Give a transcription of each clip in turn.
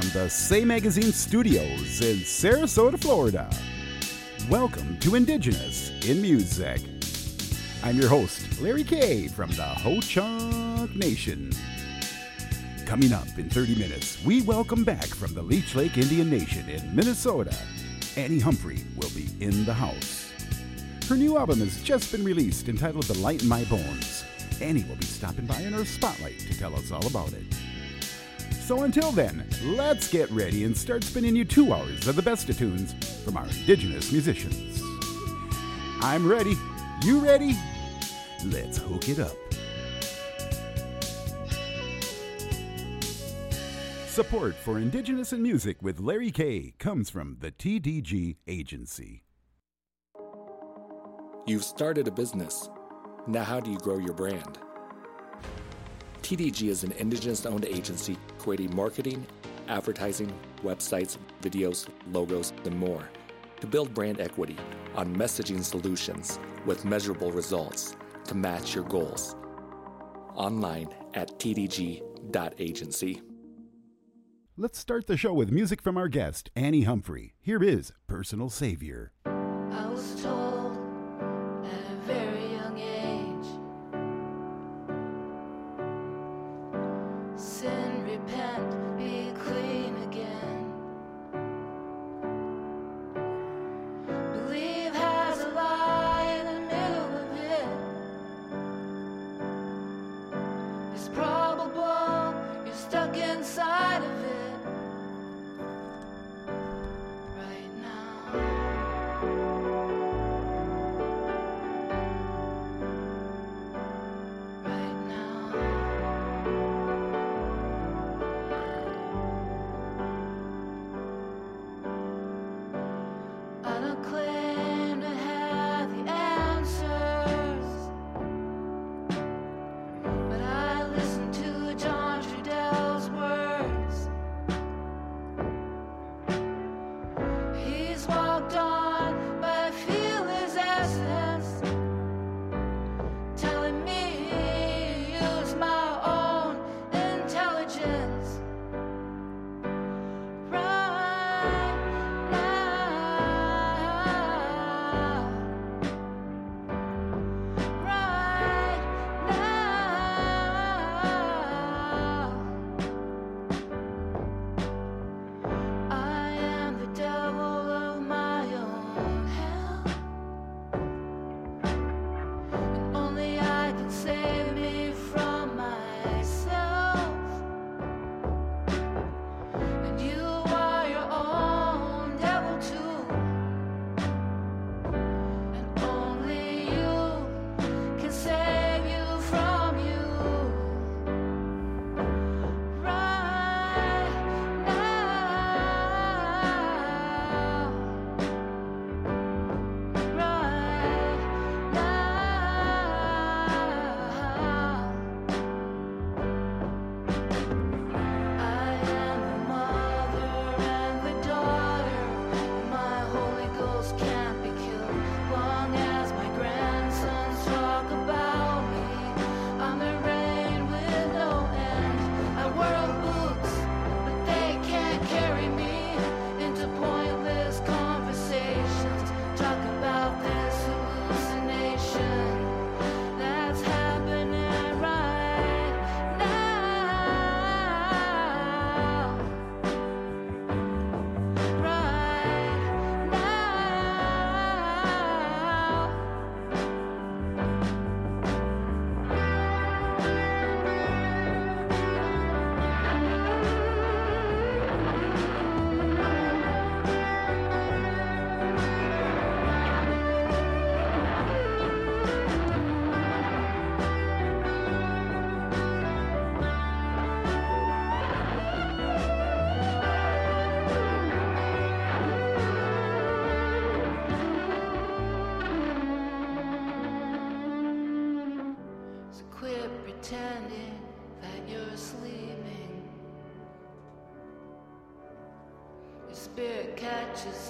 from the Say Magazine studios in Sarasota, Florida. Welcome to Indigenous in Music. I'm your host, Larry K from the Ho Chunk Nation. Coming up in 30 minutes, we welcome back from the Leech Lake Indian Nation in Minnesota. Annie Humphrey will be in the house. Her new album has just been released entitled The Light in My Bones. Annie will be stopping by in her spotlight to tell us all about it. So until then, let's get ready and start spinning you two hours of the best of tunes from our indigenous musicians. I'm ready. You ready? Let's hook it up. Support for Indigenous in Music with Larry K comes from the TDG Agency. You've started a business. Now, how do you grow your brand? TDG is an Indigenous owned agency creating marketing, advertising, websites, videos, logos, and more to build brand equity on messaging solutions with measurable results to match your goals. Online at tdg.agency. Let's start the show with music from our guest, Annie Humphrey. Here is Personal Savior.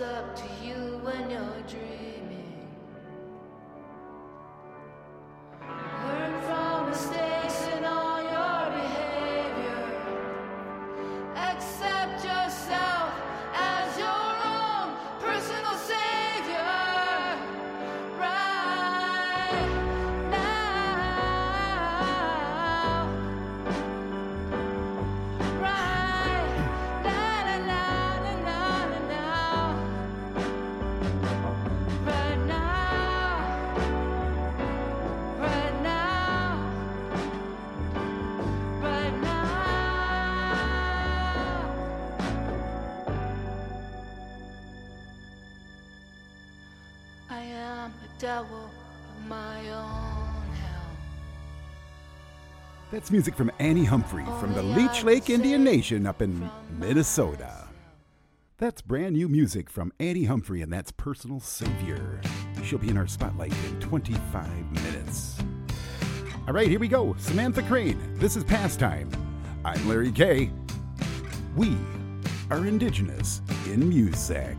Up to you That's music from Annie Humphrey from the Leech Lake Indian Nation up in Minnesota. That's brand new music from Annie Humphrey, and that's Personal Savior. She'll be in our spotlight in 25 minutes. All right, here we go. Samantha Crain. This is Pastime. I'm Larry K. We are Indigenous in Music.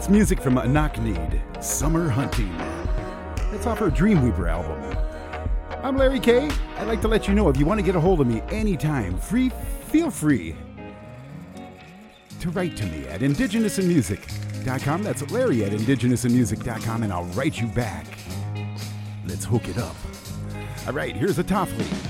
That's music from Knock-Kneed, Summer Hunting. That's off her Dreamweaver album. I'm Larry K. I'd like to let you know if you want to get a hold of me anytime, free, feel free to write to me at indigenousandmusic.com. That's Larry at indigenousandmusic.com, and I'll write you back. Let's hook it up. All right, here's a Toffley.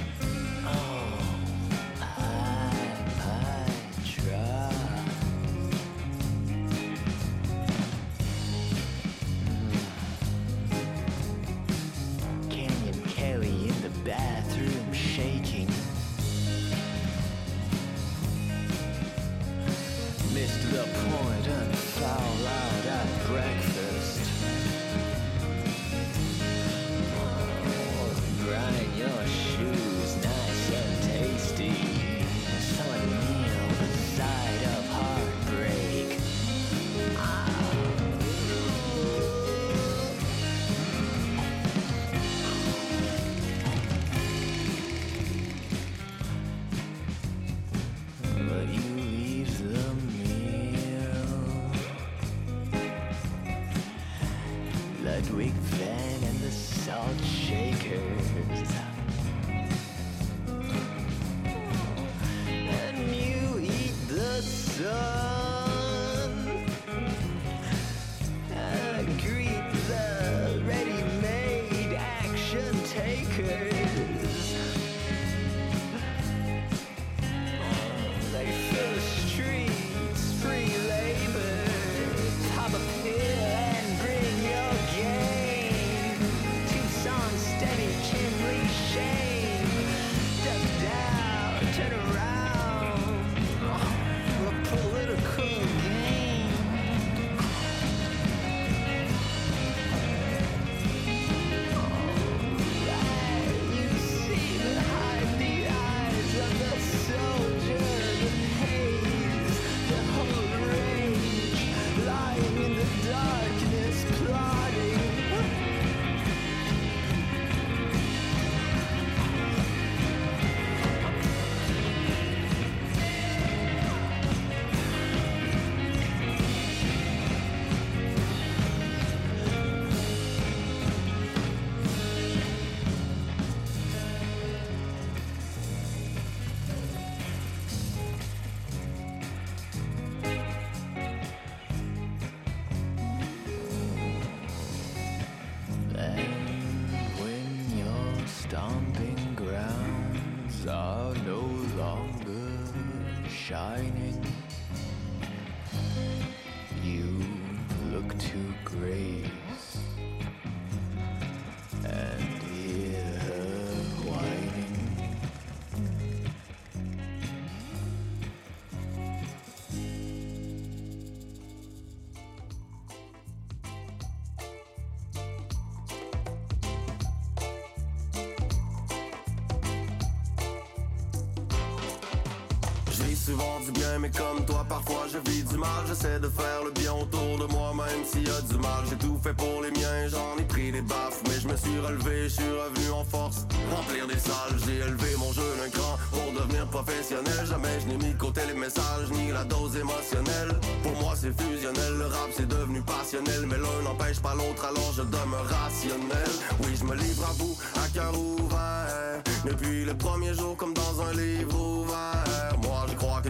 Mais comme toi, parfois je vis du mal. J'essaie de faire le bien autour de moi, même s'il y a du mal. J'ai tout fait pour les miens, j'en ai pris des baffes. Mais je me suis relevé, je suis revenu en force. Remplir des salles, j'ai élevé mon jeu d'un cran pour devenir professionnel. Jamais je n'ai mis côté les messages, ni la dose émotionnelle. Pour moi, c'est fusionnel, le rap c'est devenu passionnel. Mais l'un n'empêche pas l'autre, alors je demeure rationnel. Oui, je me livre à vous, à cœur ouvert. Depuis le premier jour, comme dans un livre ouvert.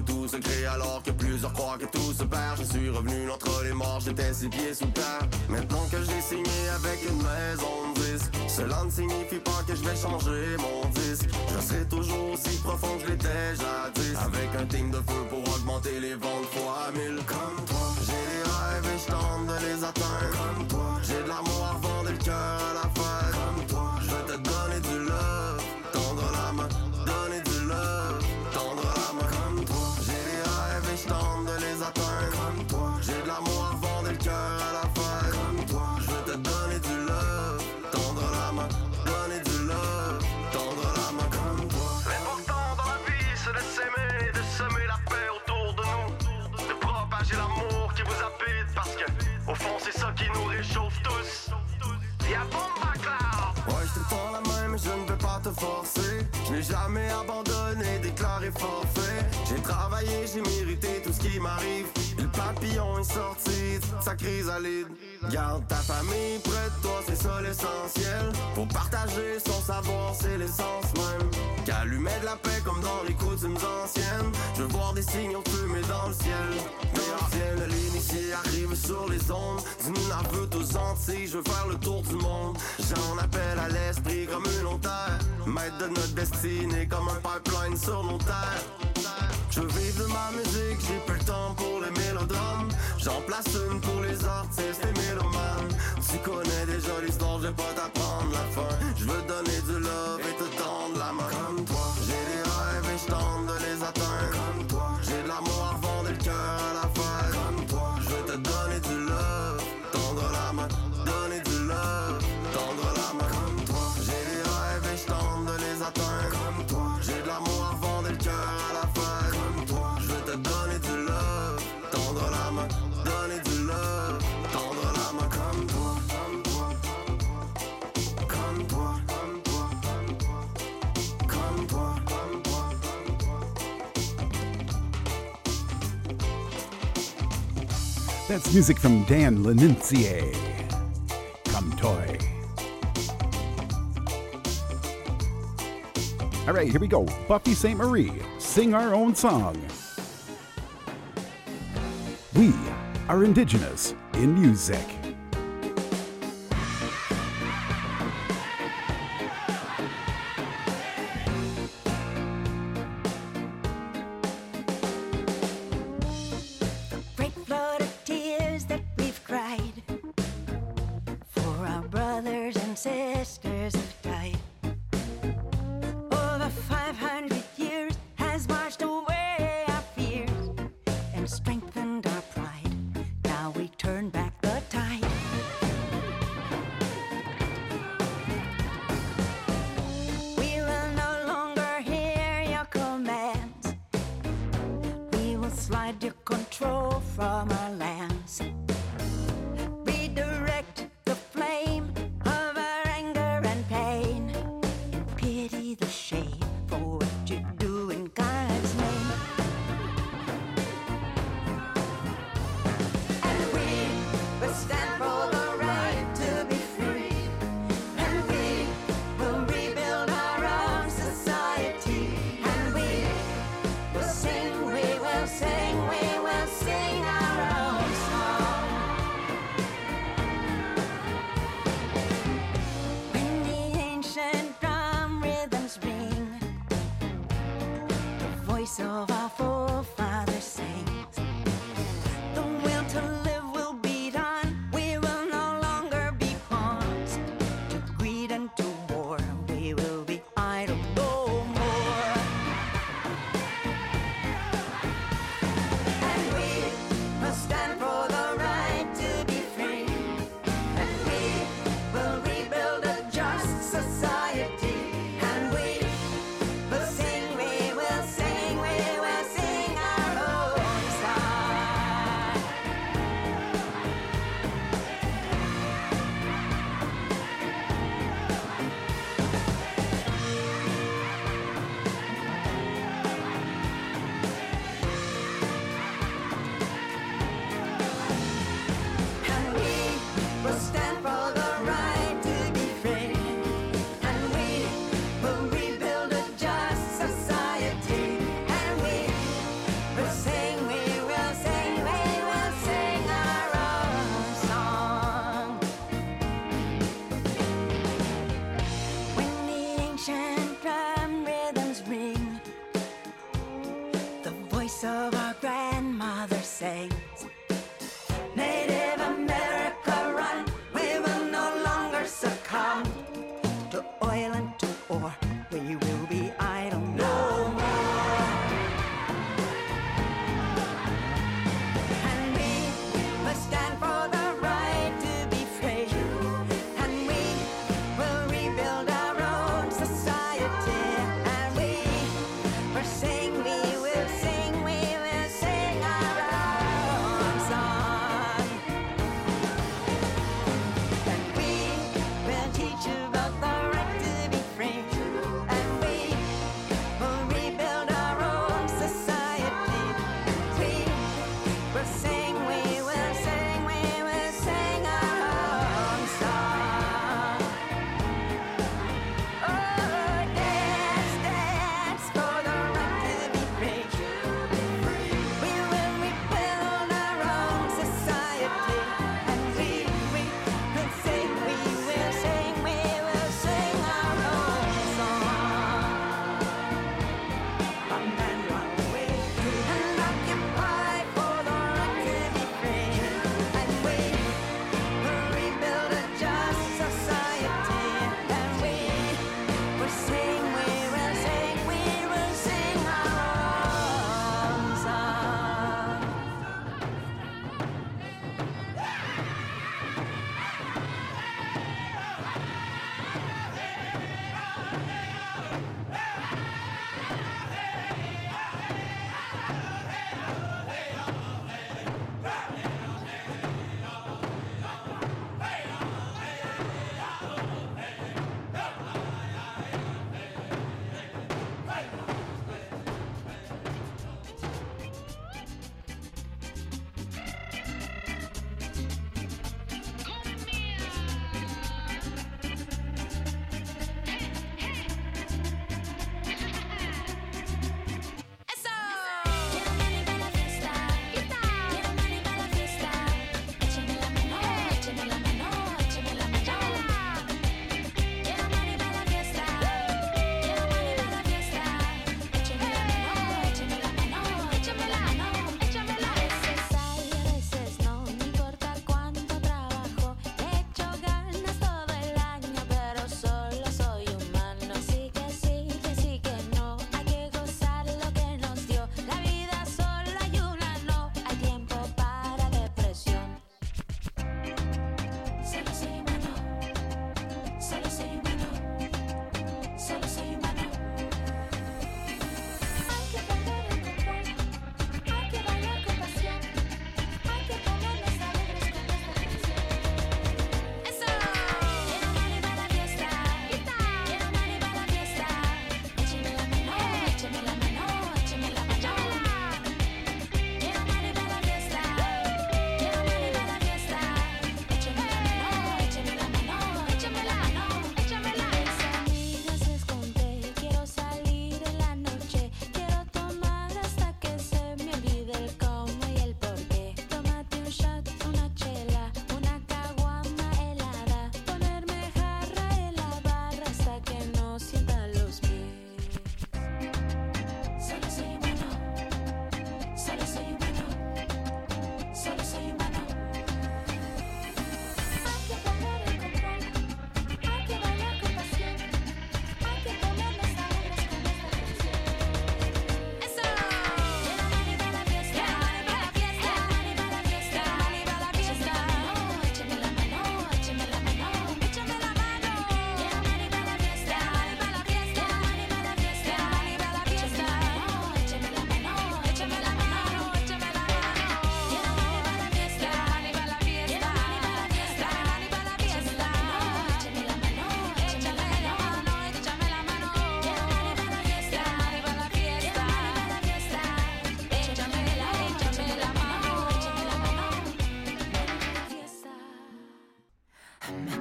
Tout se crée alors que plusieurs croient que tout se perd. Je suis revenu entre les morts, j'étais six pieds sous terre. Maintenant que j'ai signé avec une maison de disque, cela ne signifie pas que je vais changer mon disque. Je serai toujours aussi profond que je l'étais jadis. Avec un team de feu pour augmenter les ventes fois mille. Comme toi, j'ai des rêves et je tente de les atteindre. Comme toi, j'ai de l'amour à revendre et le cœur à la fin. Qui nous réchauffe tous. Y'a Bomba Cloud Ouais, je te tends la main, mais je ne peux pas te forcer. Je n'ai jamais abandonné, déclaré forfait. J'ai travaillé, j'ai mérité tout ce qui m'arrive. Le papillon est sorti sa chrysalide. Garde ta famille près de toi, c'est ça l'essentiel. Pour partager son savoir, c'est l'essence même. Qu'allumer de la paix comme dans les coutumes anciennes. Je veux voir des signaux fumés dans le ciel. Dans l'initié arrive sur les ondes. D'une aveu aux Antilles, je veux faire le tour du monde. J'en appelle à l'esprit comme une ontaire. Maître de notre destinée comme un pipeline sur nos terres. Je vivre de ma musique, j'ai plus le temps pour les mélodrames. J'en place une pour les artistes et mélomanes. Tu connais déjà l'histoire, je vais pas t'apprendre la fin. Je veux donner du love et That's music from Dan Linitie. Comme toi. All right, here we go. Buffy Sainte-Marie, sing our own song. We are indigenous in music.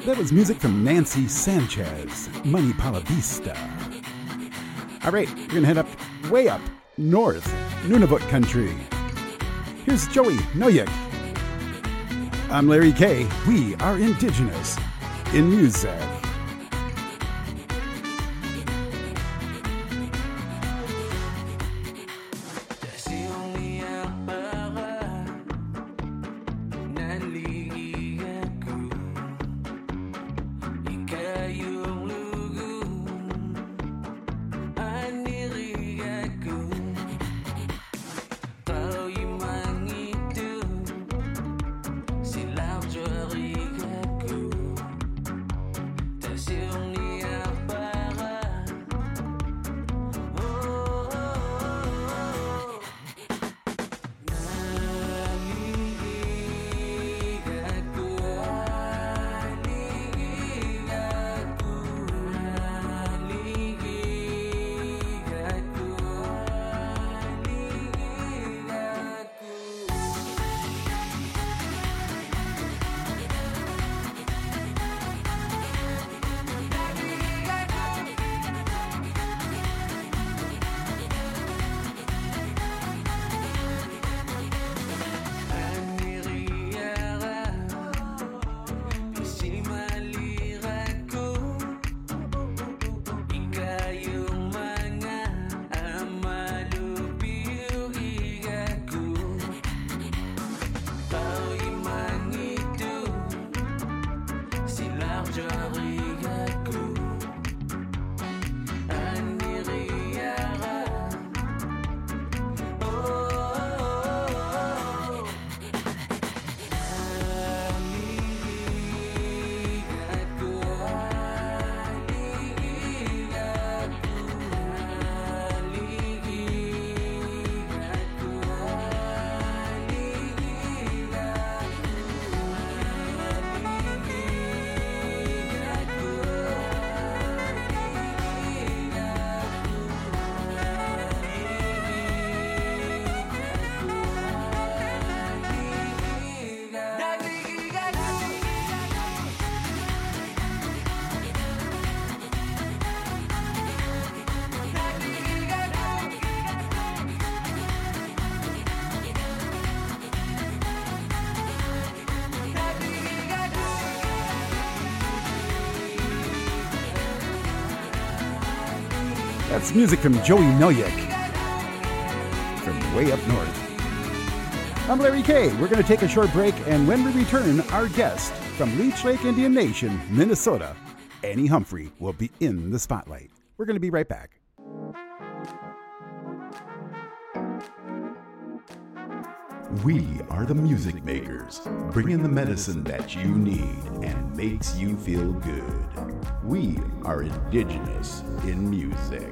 That was music from Nancy Sanchez, Money Pala Vista. All right, we're going to head up, way up, north, Nunavut country. Here's Joey Nowyuk. I'm Larry K. We are indigenous in music. That's music from Joey Nowyuk from way up north. I'm Larry K. We're going to take a short break, and when we return, our guest from Leech Lake Indian Nation, Minnesota, Annie Humphrey, will be in the spotlight. We're going to be right back. We are the music makers, bringing the medicine that you need and makes you feel good. We are indigenous in music.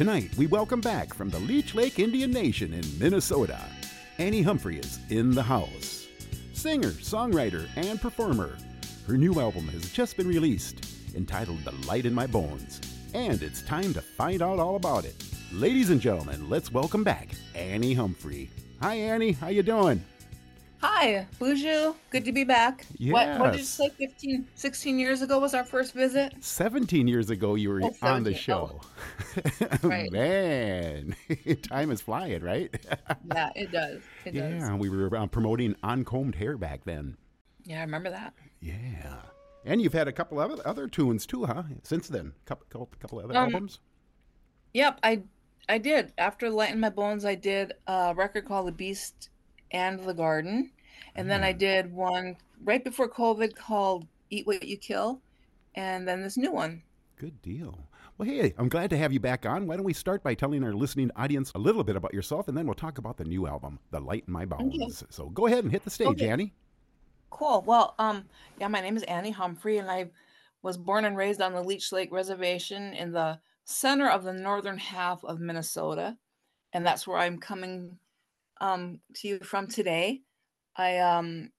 Tonight, we welcome back from the Leech Lake Indian Nation in Minnesota. Annie Humphrey is in the house. Singer, songwriter, and performer. Her new album has just been released, entitled The Light in My Bones, and it's time to find out all about it. Ladies and gentlemen, let's welcome back Annie Humphrey. Hi Annie, how you doing? Hi, Buju. Good to be back. What, what did you say? 15, 16 years ago was our first visit? 17 years ago you were Oh, on the 17, show. Right. Man, time is flying, right? Yeah, it does. It does. yeah, we were uh, promoting uncombed hair back then. Yeah, I remember that. Yeah. And you've had a couple of other, other tunes too, huh? Since then, couple couple, couple other Um, albums. Yep, I I did. After Light in My Bones, I did a record called The Beast and the Garden. And then. I did one right before COVID called Eat What You Kill. And then this new one. Good deal. Well, hey, I'm glad to have you back on. Why don't we start by telling our listening audience a little bit about yourself, and then we'll talk about the new album, "The Light in My Bones." So go ahead and hit the stage, Okay. Annie. Cool. Well, um, yeah, my name is Annie Humphrey, and I was born and raised on the Leech Lake Reservation in the center of the northern half of Minnesota, and that's where I'm coming um, to you from today. I um,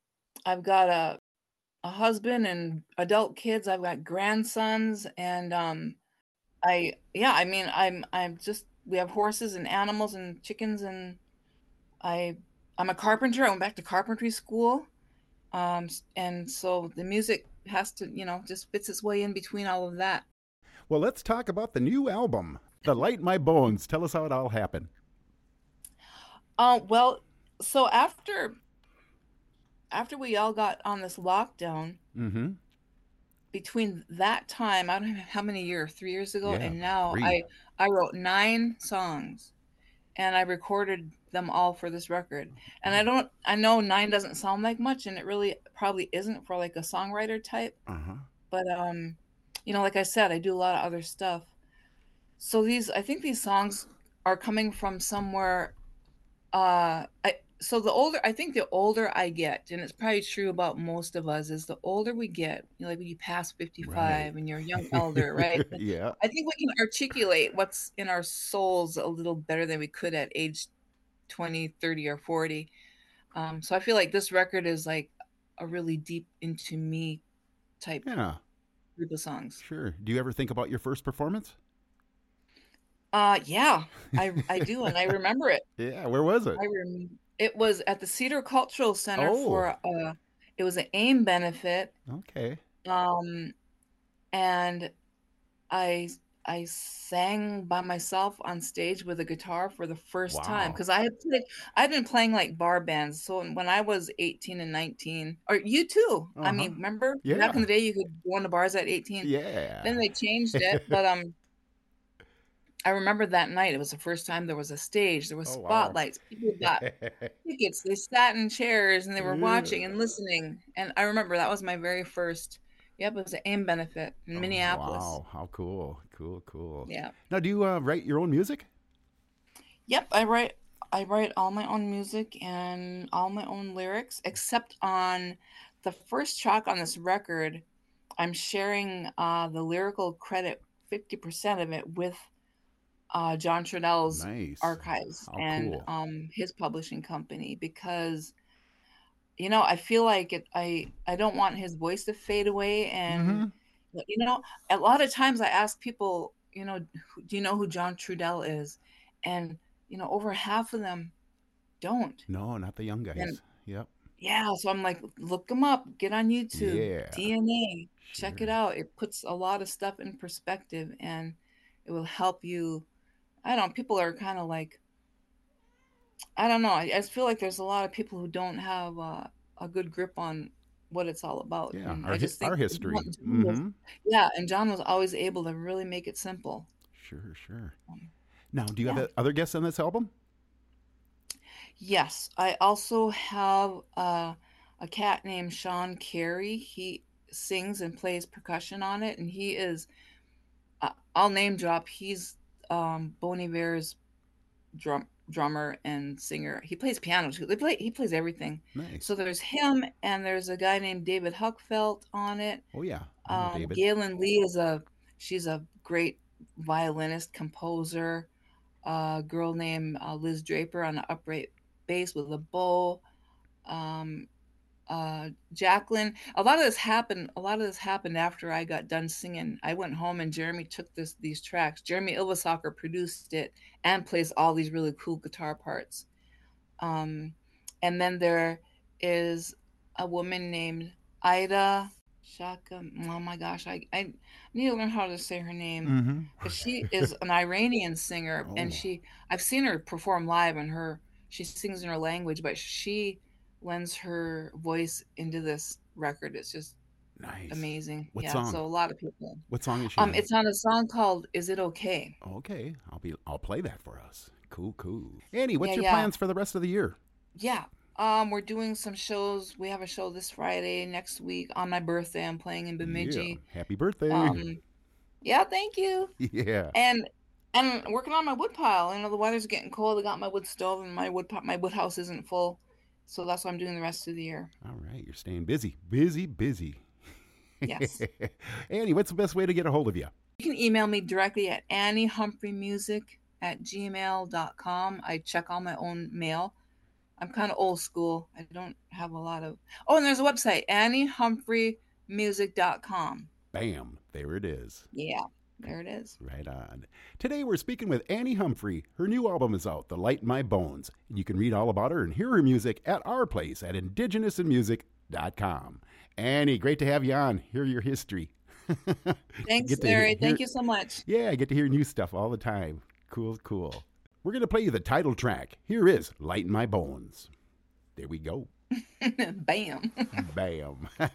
I've got a a husband and adult kids. I've got grandsons, and um, I yeah, I mean, I'm I'm just we have horses and animals and chickens, and I I'm a carpenter. I went back to carpentry school um and so the music has to you know just fits its way in between all of that Well, let's talk about the new album, "The Light My Bones." Tell us how it all happened. Uh well so after after we all got on this lockdown Mm-hmm. between that time i don't know how many years three years ago Yeah, and now three. i i wrote nine songs and i recorded them all for this record and i don't i know nine doesn't sound like much and it really probably isn't for like a songwriter type Uh huh. but um you know like i said i do a lot of other stuff so these i think these songs are coming from somewhere uh I, so the older i think the older i get and it's probably true about most of us is the older we get you know, like when you pass 55 Right. and you're a young elder right yeah. i think we can articulate what's in our souls a little better than we could at age 20 30 or 40 um so i feel like this record is like a really deep into me type Yeah. group of songs. Sure. Do you ever think about your first performance? Uh, yeah, I I do, and I remember it. Yeah. Where was it? I rem- it was at the Cedar Cultural Center Oh. for uh, it was an AIM benefit, Okay. um, and I I sang by myself on stage with a guitar for the first time because I had played I'd been playing like bar bands. So when I was 18 and 19, or you too, I mean, Uh-huh. remember Yeah. back in the day you could go into bars at 18. Yeah. Then they changed it, but um, I remember that night. It was the first time there was a stage. There was Oh, wow. spotlights. People got tickets. They sat in chairs and they were watching and listening. And I remember that was my very first. Yep, it was an AIM benefit in Minneapolis. Oh, Wow. How cool. Cool. Cool. Yeah. Now, do you uh, write your own music? Yep, I write I write all my own music and all my own lyrics, except on the first track on this record. I'm sharing uh, the lyrical credit, fifty percent of it, with uh, John Trudell's Nice. archives How and cool. um, his publishing company because you know I feel like it. I I don't want his voice to fade away, and Mhm. you know a lot of times I ask people, you know, do you know who John Trudell is? And you know, over half of them don't. No, not the young guys. And- yep. Yeah, so I'm like, look him up, get on YouTube, Yeah. DNA, check it out. It puts a lot of stuff in perspective and it will help you. I don't know, people are kind of like, I don't know. I, I feel like there's a lot of people who don't have uh, a good grip on what it's all about. Yeah. and Our, I just think our history. John was- yeah, and John was always able to really make it simple. Sure. Sure. Now, do you yeah. have other guests on this album? Yes, I also have uh, a cat named Sean Carey. He sings and plays percussion on it, and he is, uh, I'll name drop, he's um, Bon Iver's drum drummer and singer. He plays piano too. They play, he plays everything. Nice. So there's him, and there's a guy named David Huckfelt on it. oh yeah. Um, David. Gaelynn Lea is a, she's a great violinist, composer, a girl named uh, Liz Draper on the upright bass with a bow. Um, uh, Jacqueline. A lot of this happened. A lot of this happened after I got done singing. I went home and Jeremy took this these tracks. Jeremy Ylvisaker produced it and plays all these really cool guitar parts. Um, and then there is a woman named Ida Shaka. Oh my gosh, I, I need to learn how to say her name. Mm-hmm. But she is an Iranian singer, Oh. and she I've seen her perform live, and her she sings in her language, but she lends her voice into this record. It's just Nice. amazing. What yeah, song? so a lot of people. What song is she? Um, on? it's on a song called "Is It Okay." okay. I'll be. I'll play that for us. Cool, cool. Annie, what's Yeah, your yeah. plans for the rest of the year? Yeah. Um, we're doing some shows. We have a show this Friday, next week on my birthday. I'm playing in Bemidji. Yeah. Happy birthday. Um, yeah, thank you. yeah. and and working on my wood pile. You know, the weather's getting cold. I got my wood stove, and my wood pi- my wood house isn't full, so that's what I'm doing the rest of the year. All right. You're staying busy. Busy, busy. Yes. Annie, what's the best way to get a hold of you? You can email me directly at anniehumphreymusic at gmail.com. I check all my own mail. I'm kind of old school. I don't have a lot of. Oh, and there's a website, anniehumphreymusic.com. Bam. There it is. Yeah, there it is. Right on. Today we're speaking with Annie Humphrey. Her new album is out, The Light in My Bones. And you can read all about her and hear her music at our place at indigenousinmusic.com. Annie, great to have you on. Hear your history. Thanks, to hear- Larry. Thank you so much. Yeah, I get to hear new stuff all the time. Cool, cool. We're going to play you the title track. Here is Light in My Bones. There we go. Bam. Bam.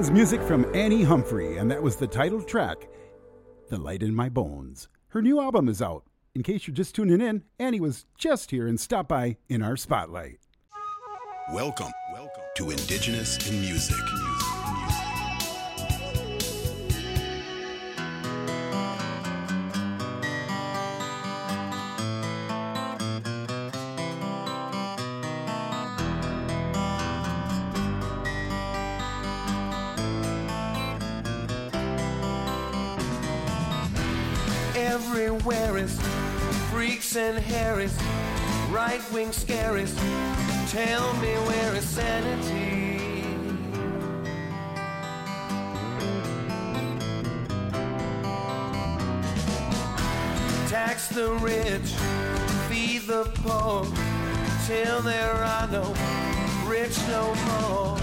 was music from Annie Humphrey, and that was the title track, The Light in My Bones. Her new album is out. In case you're just tuning in, Annie was just here and stopped by in our spotlight. Welcome, welcome to Indigenous in Music. Right wing scaries. Tell me where is sanity? Tax the rich, feed the poor, till there are no rich no more.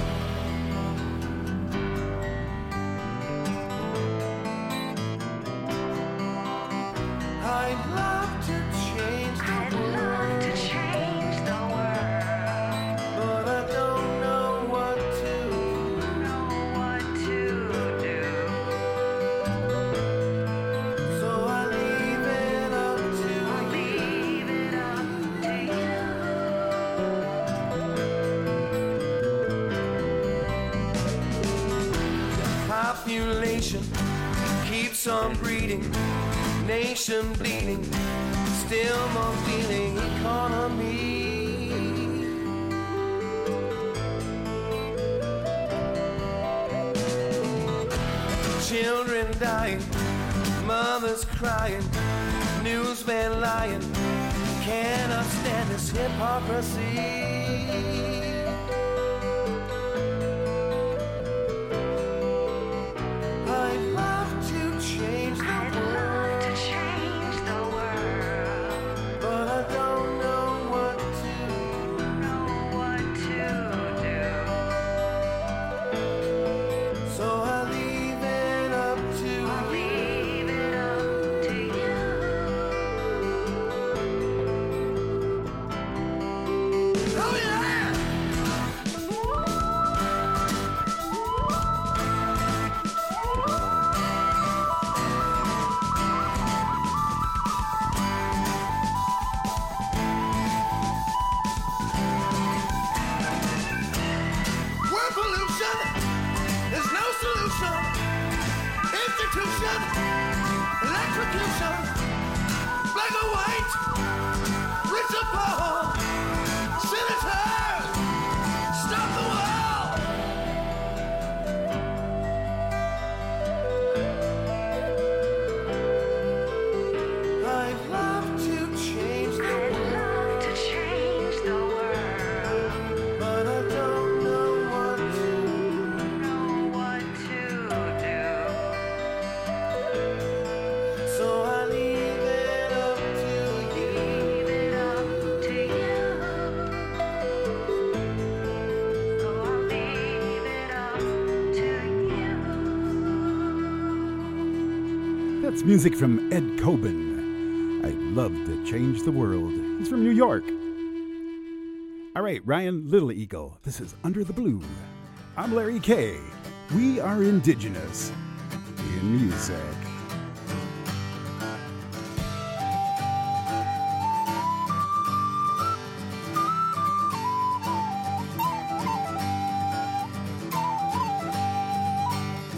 Children dying, mothers crying, newsmen lying. Cannot stand this hypocrisy. Black or white, rich or poor, senators, music from Ed Koban. I'd love to change the world. He's from New York. All right, Ryan LittleEagle. This is Under the Blue. I'm Larry K. We are indigenous in music.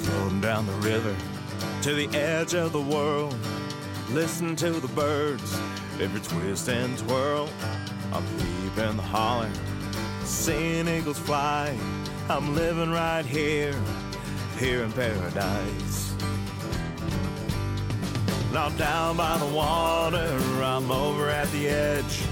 Floating down the river to the edge of the world. Listen to the birds, every twist and twirl. I'm peeping the holler, seeing eagles fly. I'm living right here, here in paradise. Now down by the water, I'm over at the edge,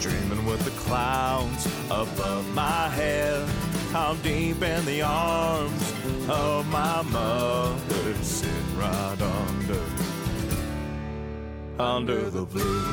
dreaming with the clouds above my head. I'm deep in the arms of my mother, sitting right under, under the blue.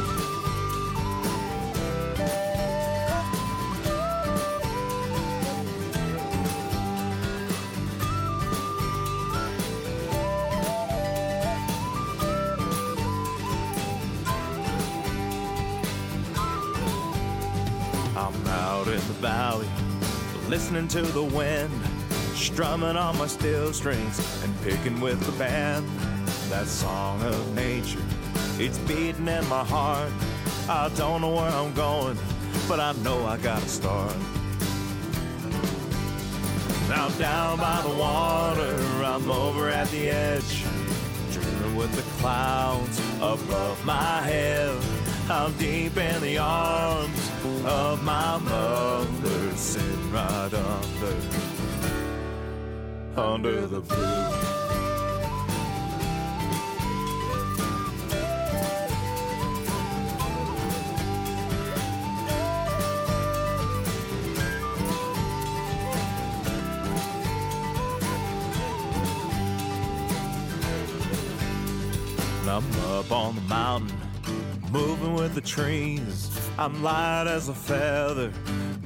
I'm out in the valley, listening to the wind. Strumming on my steel strings and picking with the band. That song of nature, it's beating in my heart. I don't know where I'm going, but I know I gotta start. Now down by the water, I'm over at the edge, dreaming with the clouds above my head. I'm deep in the arms of my mother, sitting right under, under the blue. I'm up on the mountain, moving with the trees. I'm light as a feather,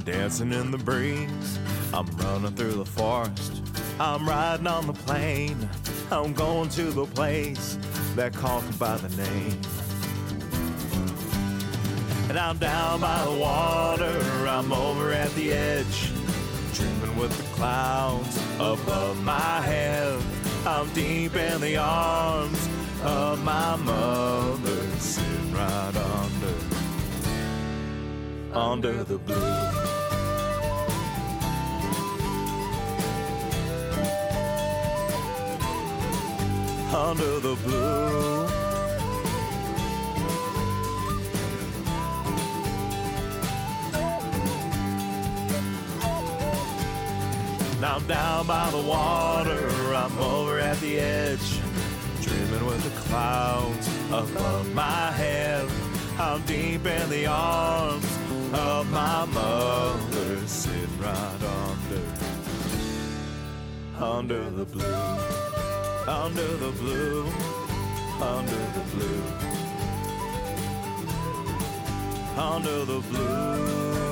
dancing in the breeze. I'm running through the forest, I'm riding on the plane. I'm going to the place that calls me by the name. And I'm down by the water, I'm over at the edge, dreaming with the clouds above my head. I'm deep in the arms of my mother, sitting right under, under the blue. Under the blue. Now I'm down by the water, I'm over at the edge, dreaming with the clouds above my head. I'm deep in the arms of my mother, sitting right under, under the blue, under the blue, under the blue, under the blue.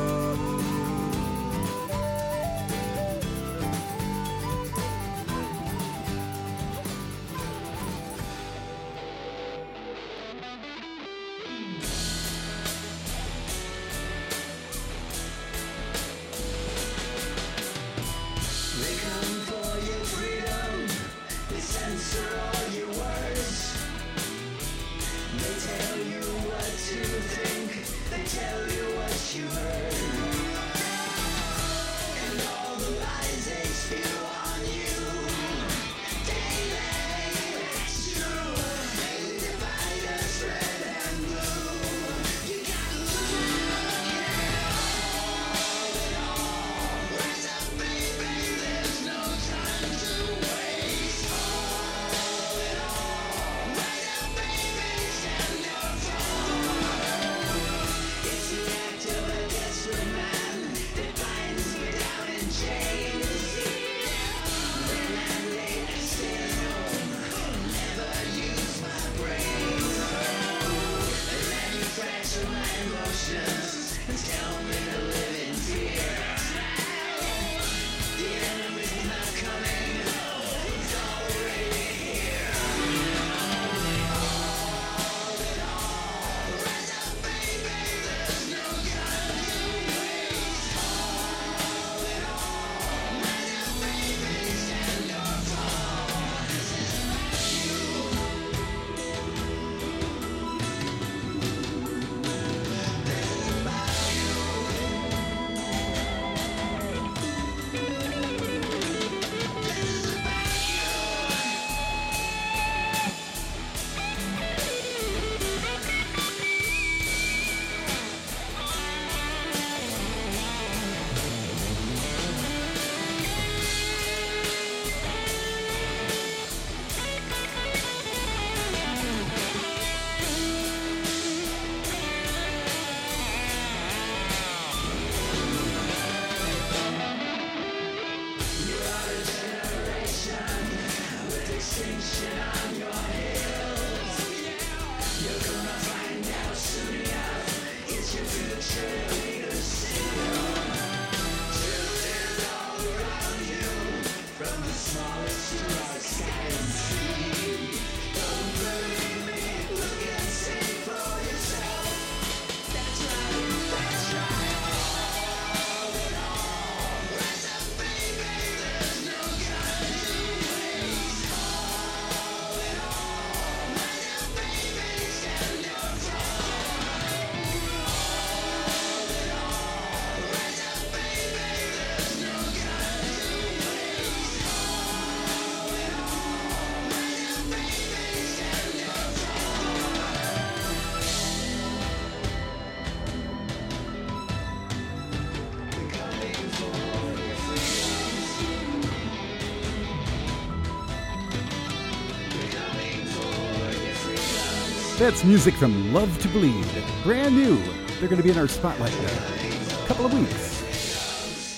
That's music from Love to Bleed. Brand new. They're going to be in our spotlight in a couple of weeks.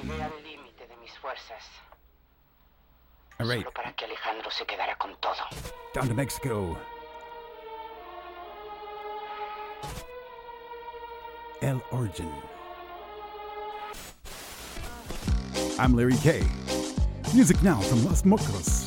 Llegué al límite de mis fuerzas. All right, Solo para que Alejandro se quedara con todo. down to Mexico. El Origin. I'm Larry K. Music now from Los Mocos.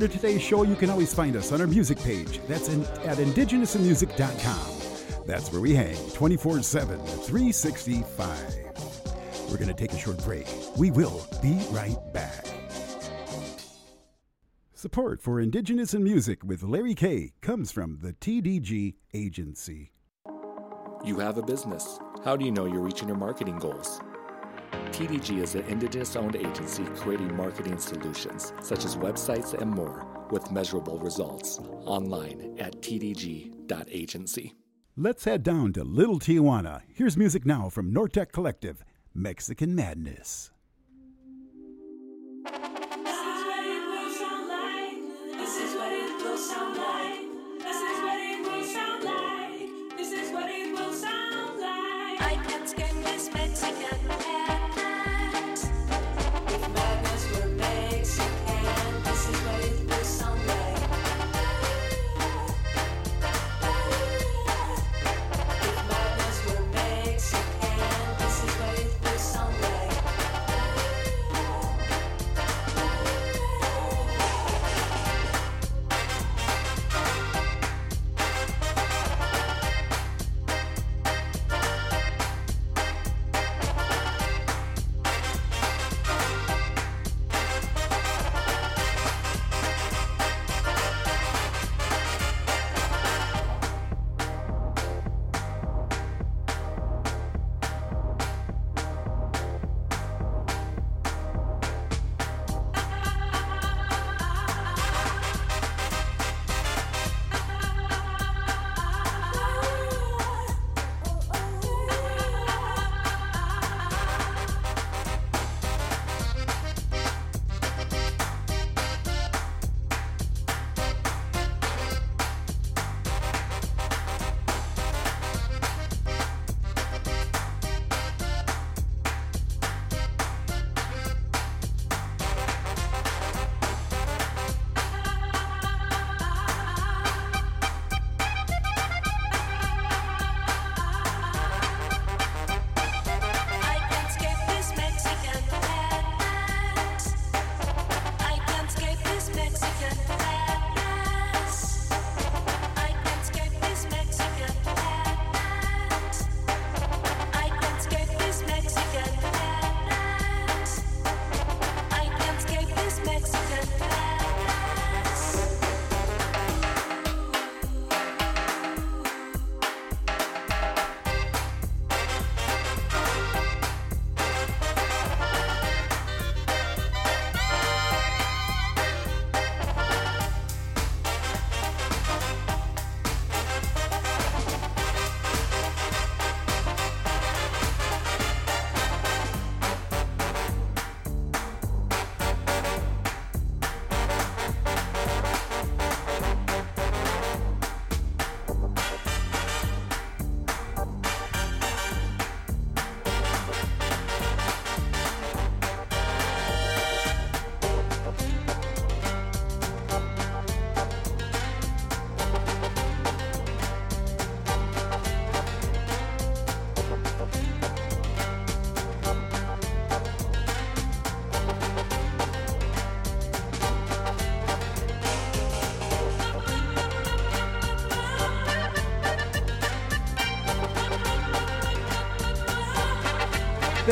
Part of today's show? You can always find us on our music page. That's in, at indigenousinmusic.com. That's where we hang 24 7, 365. We're going to take a short break. We will be right back. Support for Indigenous in Music with Larry K comes from the TDG Agency. You have a business. How do you know you're reaching your marketing goals? TDG is an Indigenous owned agency creating marketing solutions, such as websites and more, with measurable results. Online at tdg.agency. Let's head down to Little Tijuana. Here's music now from Nortec Collective Mexican Madness.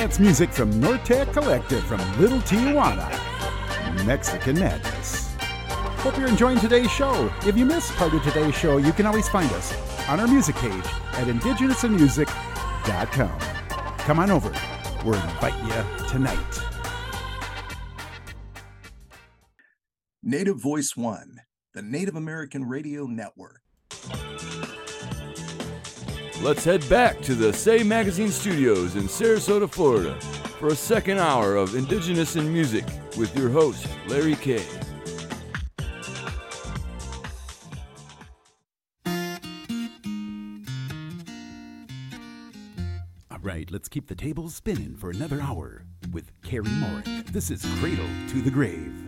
That's music from Nortec Collective from Little Tijuana, Mexican Madness. Hope you're enjoying today's show. If you missed part of today's show, you can always find us on our music page at indigenousinmusic.com. Come on over. We're inviting you tonight. Native Voice One, the Native American Radio Network. Let's head back to the Say Magazine studios in Sarasota, Florida for a second hour of Indigenous in Music with your host, Larry K. All right, let's keep the tables spinning for another hour with Cary Morin. This is Cradle to the Grave.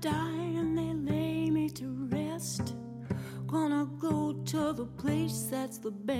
Die and they lay me to rest, gonna go to the place that's the best.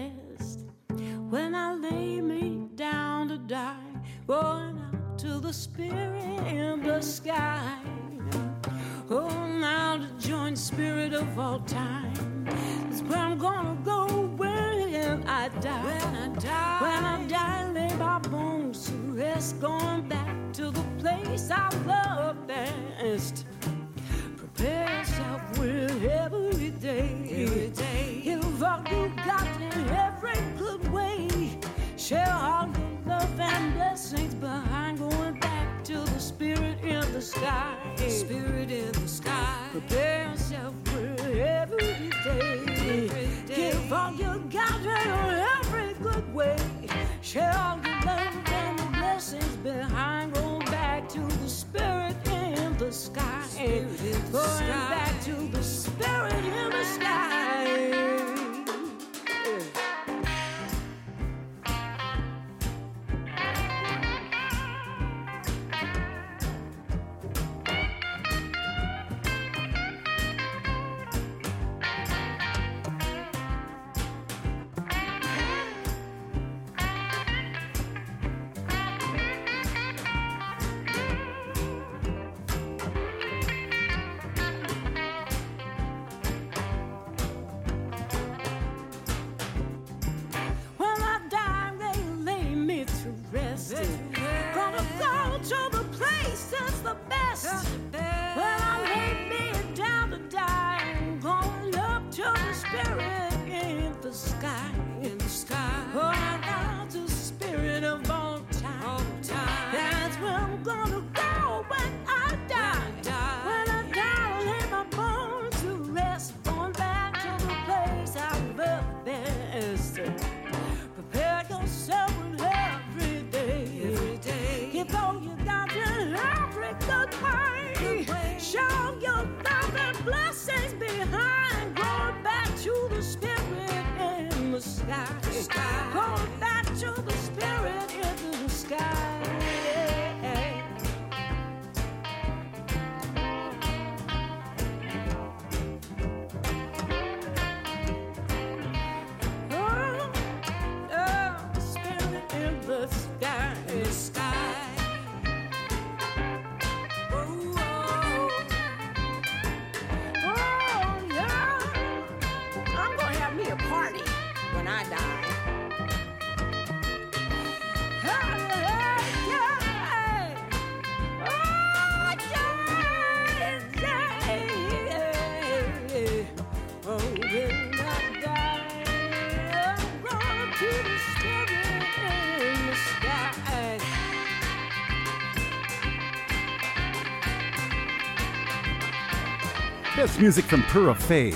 That's music from Pura Fe.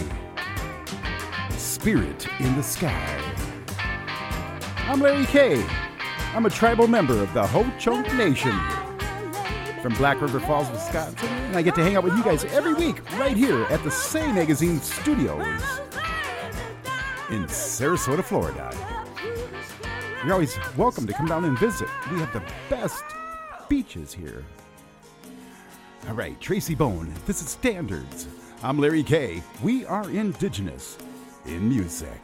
Spirit in the Sky. I'm Larry K. I'm a tribal member of the Ho Chunk Nation from Black River Falls, Wisconsin, and I get to hang out with you guys every week right here at the Say Magazine Studios in Sarasota, Florida. You're always welcome to come down and visit. We have the best beaches here. All right, Tracy Bone, this is Standards. I'm Larry K. We are indigenous in music.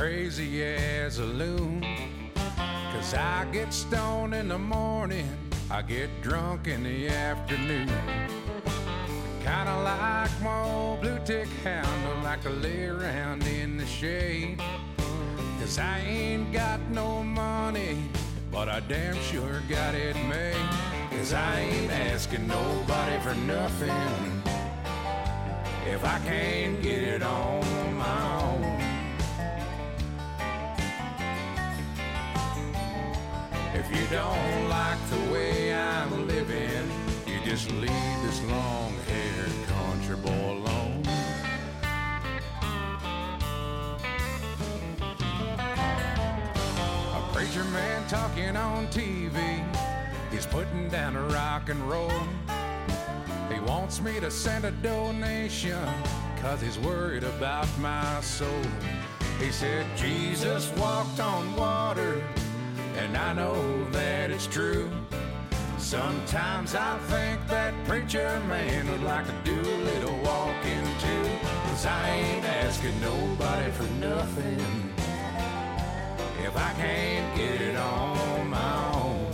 Crazy as a loon. Cause I get stoned in the morning, I get drunk in the afternoon. Kinda like my old blue tick hound, I like to lay around in the shade. Cause I ain't got no money, but I damn sure got it made. Cause I ain't asking nobody for nothing if I can't get it on my own. Don't like the way I'm living, you just leave this long haired country boy alone. A preacher man talking on TV, he's putting down a rock and roll. He wants me to send a donation, cause he's worried about my soul. He said, Jesus walked on water, and I know that it's true. Sometimes I think that preacher man would like to do a little walking too. Cause I ain't asking nobody for nothing if I can't get it on my own.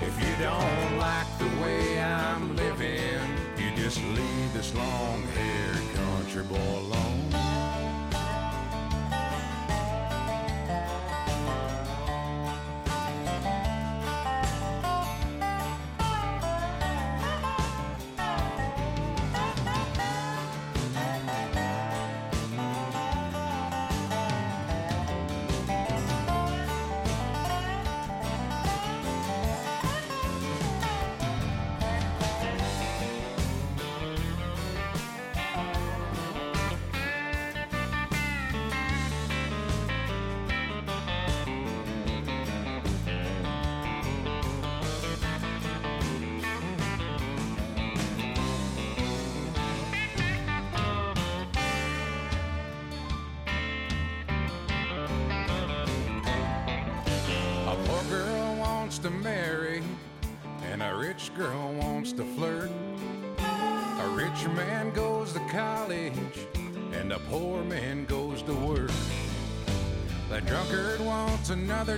If you don't like the way I'm living, you just leave this long haired country boy alone.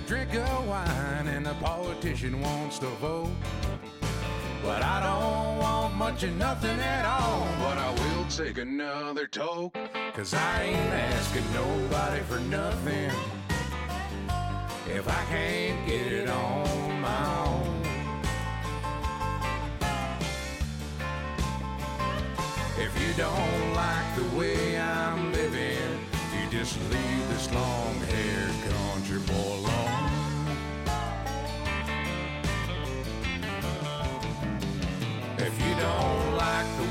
Drink of wine, and the politician wants to vote. But I don't want much of nothing at all, but I will take another toke. Cause I ain't asking nobody for nothing if I can't get it on my own. If you don't like the way I'm living, you just leave this long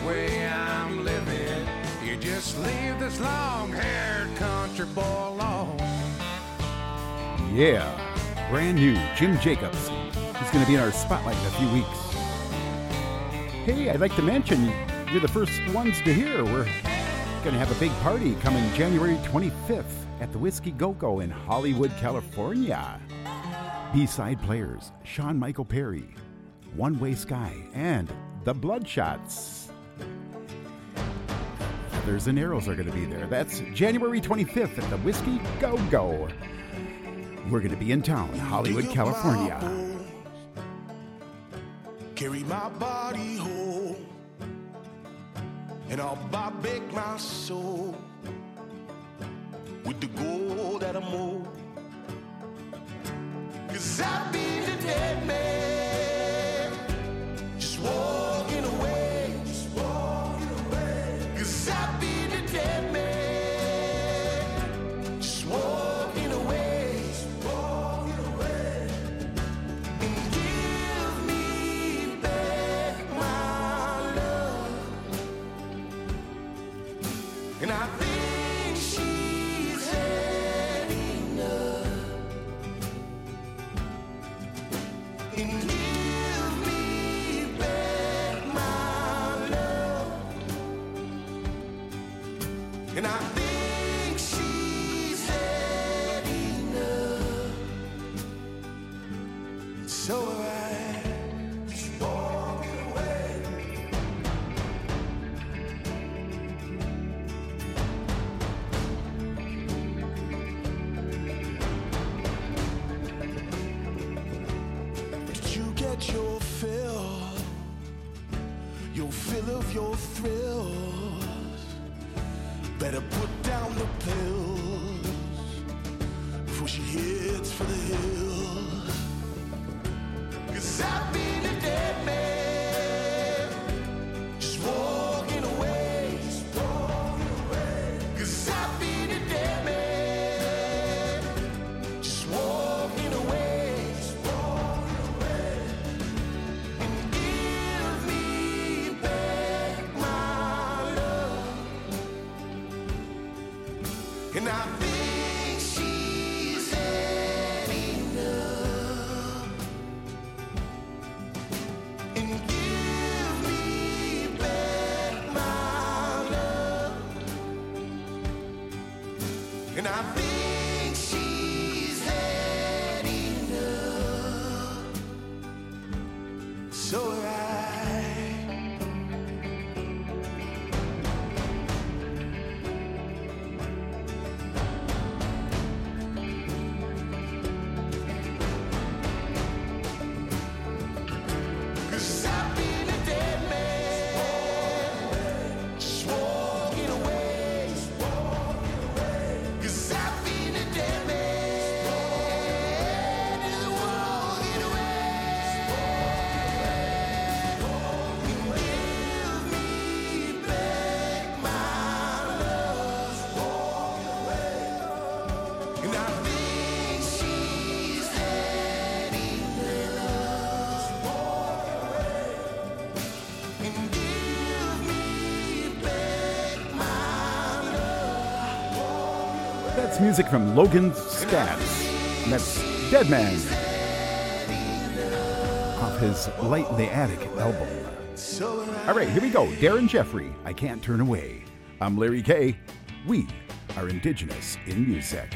way I'm living, you just leave this long haired country boy alone. Yeah, brand new Jim Jacobs. He's going to be in our spotlight in a few weeks. Hey, I'd like to mention you're the first ones to hear. We're going to have a big party coming January 25th at the Whiskey Go Go in Hollywood, California. B side players Sean Michael Perry, One Way Sky, and the Bloodshots. And Arrows are going to be there. That's January 25th at the Whiskey Go Go. We're going to be in town, Hollywood, California. Carry my body home, and I'll buy back my soul with the gold that I'm owed. Cause I've been a dead man, just walking That's music from Logan Staats. And that's Dead Man off his Light in the Attic album. All right, here we go. Darren Geffre, I Can't Turn Away. I'm Larry K. We are Indigenous in Music.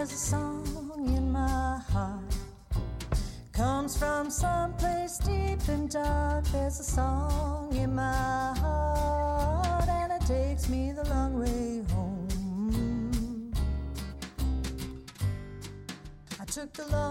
There's a song in my heart. Comes from someplace deep and dark. There's a song in my heart, and it takes me the long way home. I took the long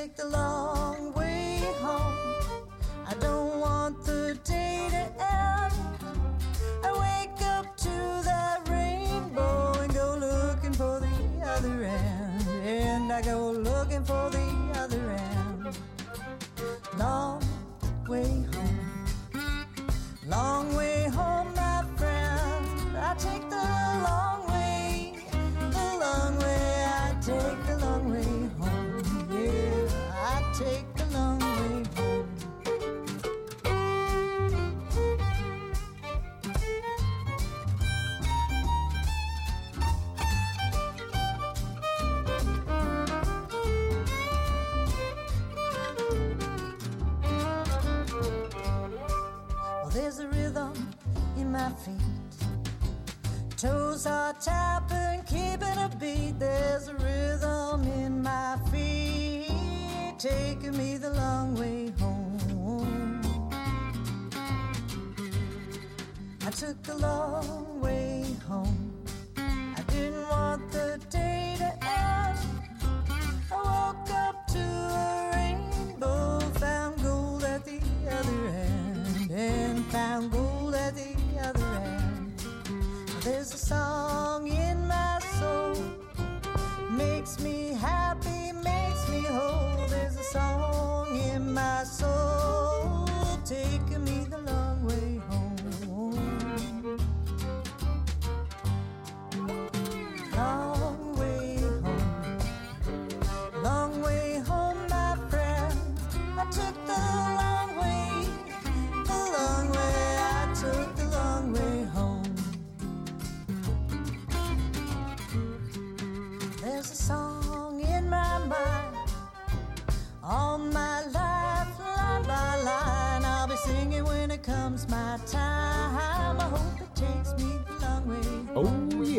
Take the long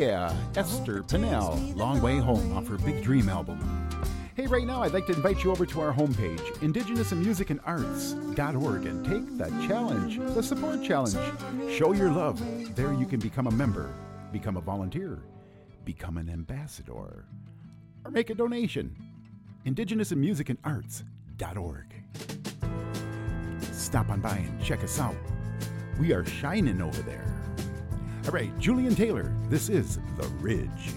yeah. Esther Pennell, Long Way Home off her Big Dream album. Hey, right now I'd like to invite you over to our homepage, indigenousinmusicandarts.org, and take the challenge, the support challenge. Show your love. There you can become a member, become a volunteer, become an ambassador, or make a donation. indigenousinmusicandarts.org. Stop on by and check us out. We are shining over there. Right, Julian Taylor, this is The Ridge.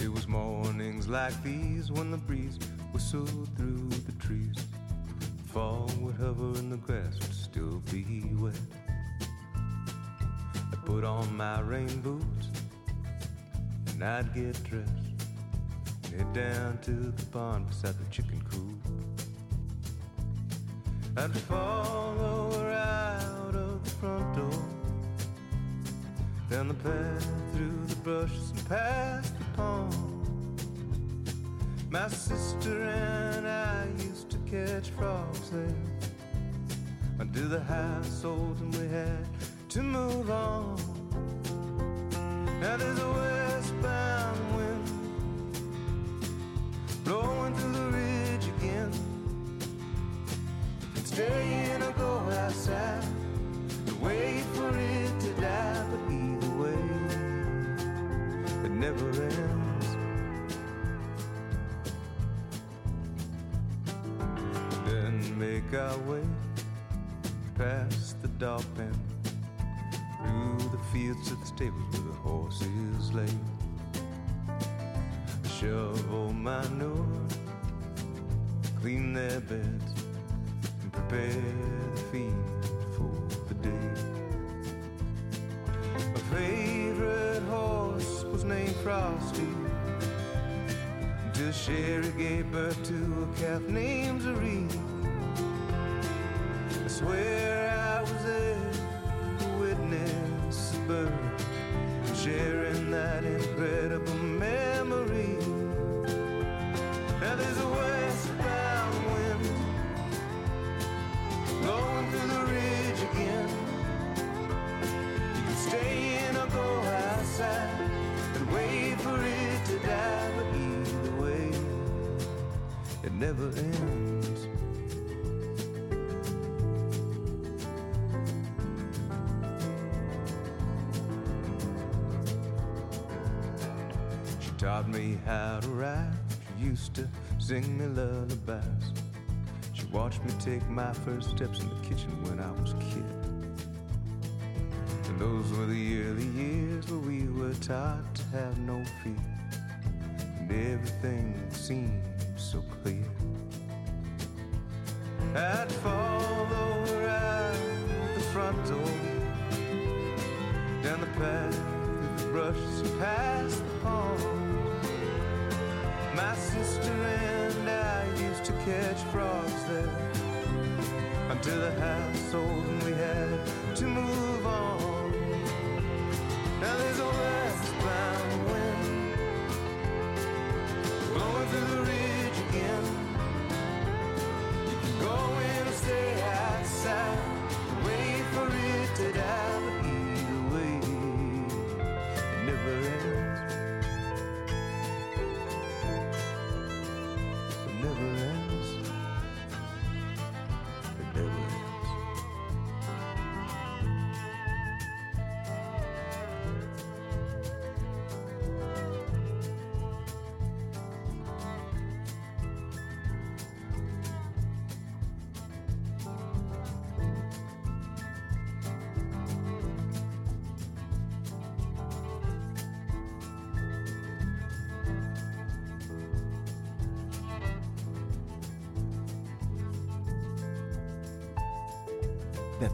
It was mornings like these when the breeze whistled through the trees. Fall would hover and the grass would still be wet. I put on my rain boots and I'd get dressed. and Head down to the pond beside the chicken coop. I'd follow her out of the front door. Down the path through the bushes and past the pond. My sister and I used to catch frogs there. Under the household and we had to move on. Now there's a westbound wind blowing through the ridge again. It's staying or go outside. Wait for it to die, but never ends. Then make our way past the dog pen, through the fields to the stables where the horses lay. Shovel manure, clean their beds, and prepare the feed for the day. Frosty. Till Sherry gave birth to a calf named Zariq. I swear I was there to witness the birth, sharing that incredible memory. How to ride. She used to sing me lullabies. She watched me take my first steps in the kitchen when I was a kid. And those were the early years where we were taught to have no fear. And everything seemed so clear. I'd fall over out the front door, down the path through the brushes and past the pond. My sister and I used to catch frogs there. Until the house sold and we had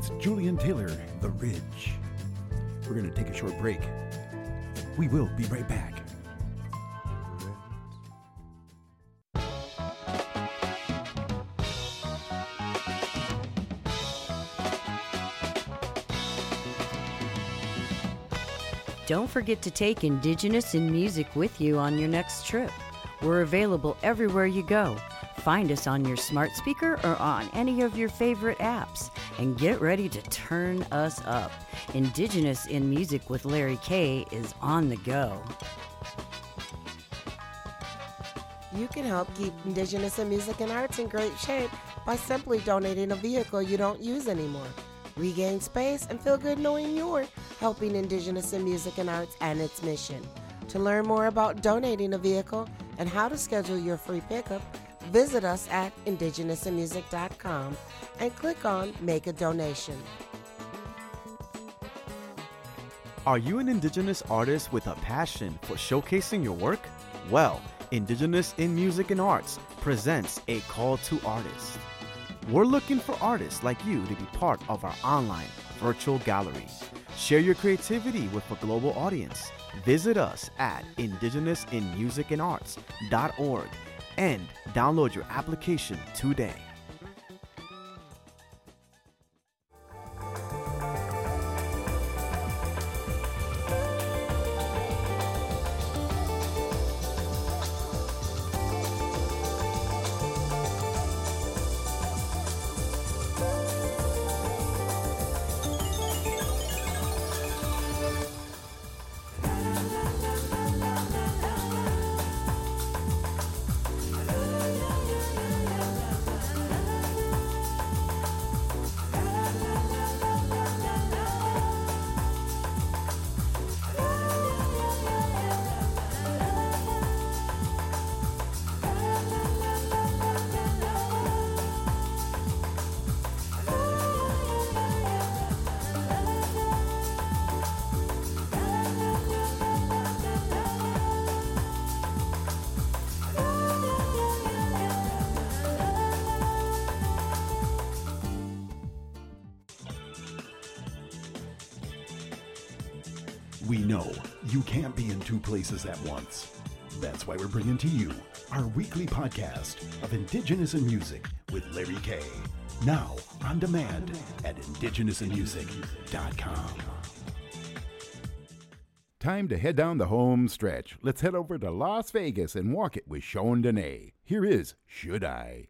That's Julian Taylor, The Ridge. We're going to take a short break. We will be right back. Don't forget to take Indigenous in Music with you on your next trip. We're available everywhere you go. Find us on your smart speaker or on any of your favorite apps and get ready to turn us up. Indigenous in Music with Larry K is on the go. You can help keep Indigenous in music and arts in great shape by simply donating a vehicle you don't use anymore. Regain space and feel good knowing you're helping Indigenous in music and arts and its mission. To learn more about donating a vehicle and how to schedule your free pickup, visit us at indigenousinmusic.com and click on Make a Donation. Are you an Indigenous artist with a passion for showcasing your work? Well, Indigenous in Music and Arts presents a call to artists. We're looking for artists like you to be part of our online virtual gallery. Share your creativity with a global audience. Visit us at indigenousinmusicandarts.org and download your application today. places at once. That's why we're bringing to you our weekly podcast of Indigenous in Music with Larry K. Now on demand at indigenousinmusic.com. Time to head down the home stretch. Let's head over to Las Vegas and walk it with Shon Denay. Here is Should I?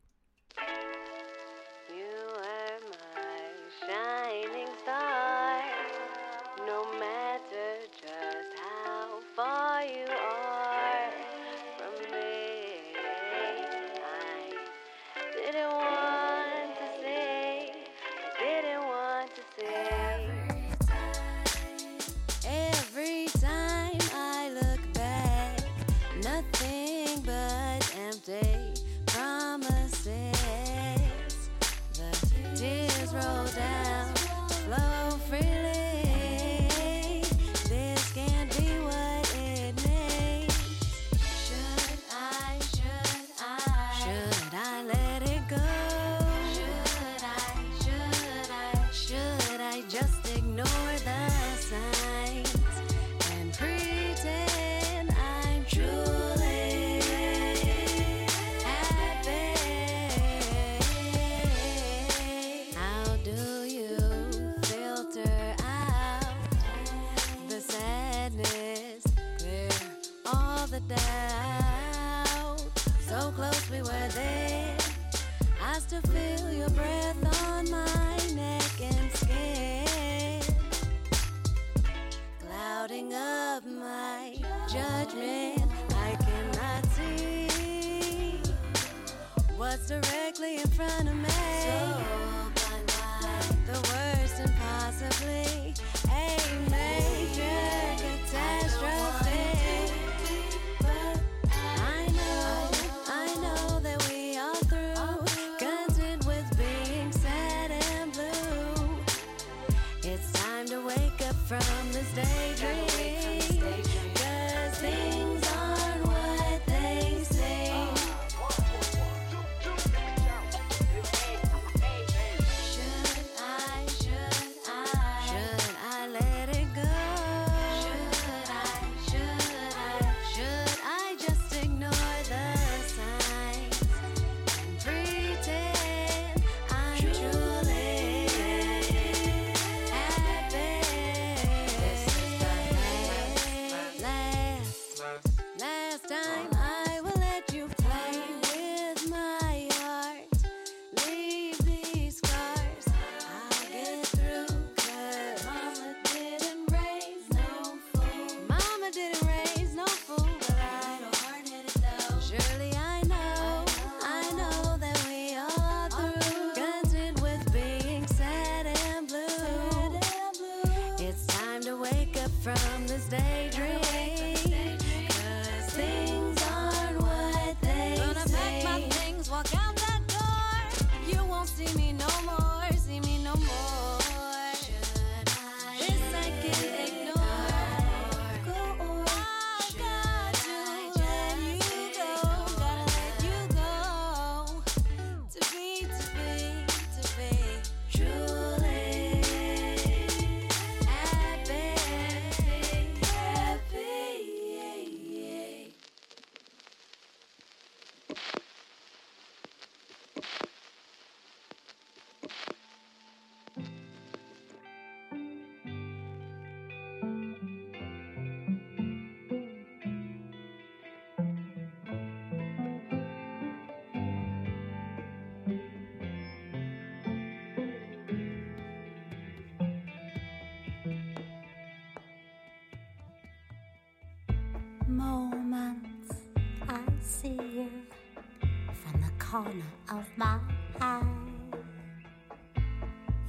of my eye.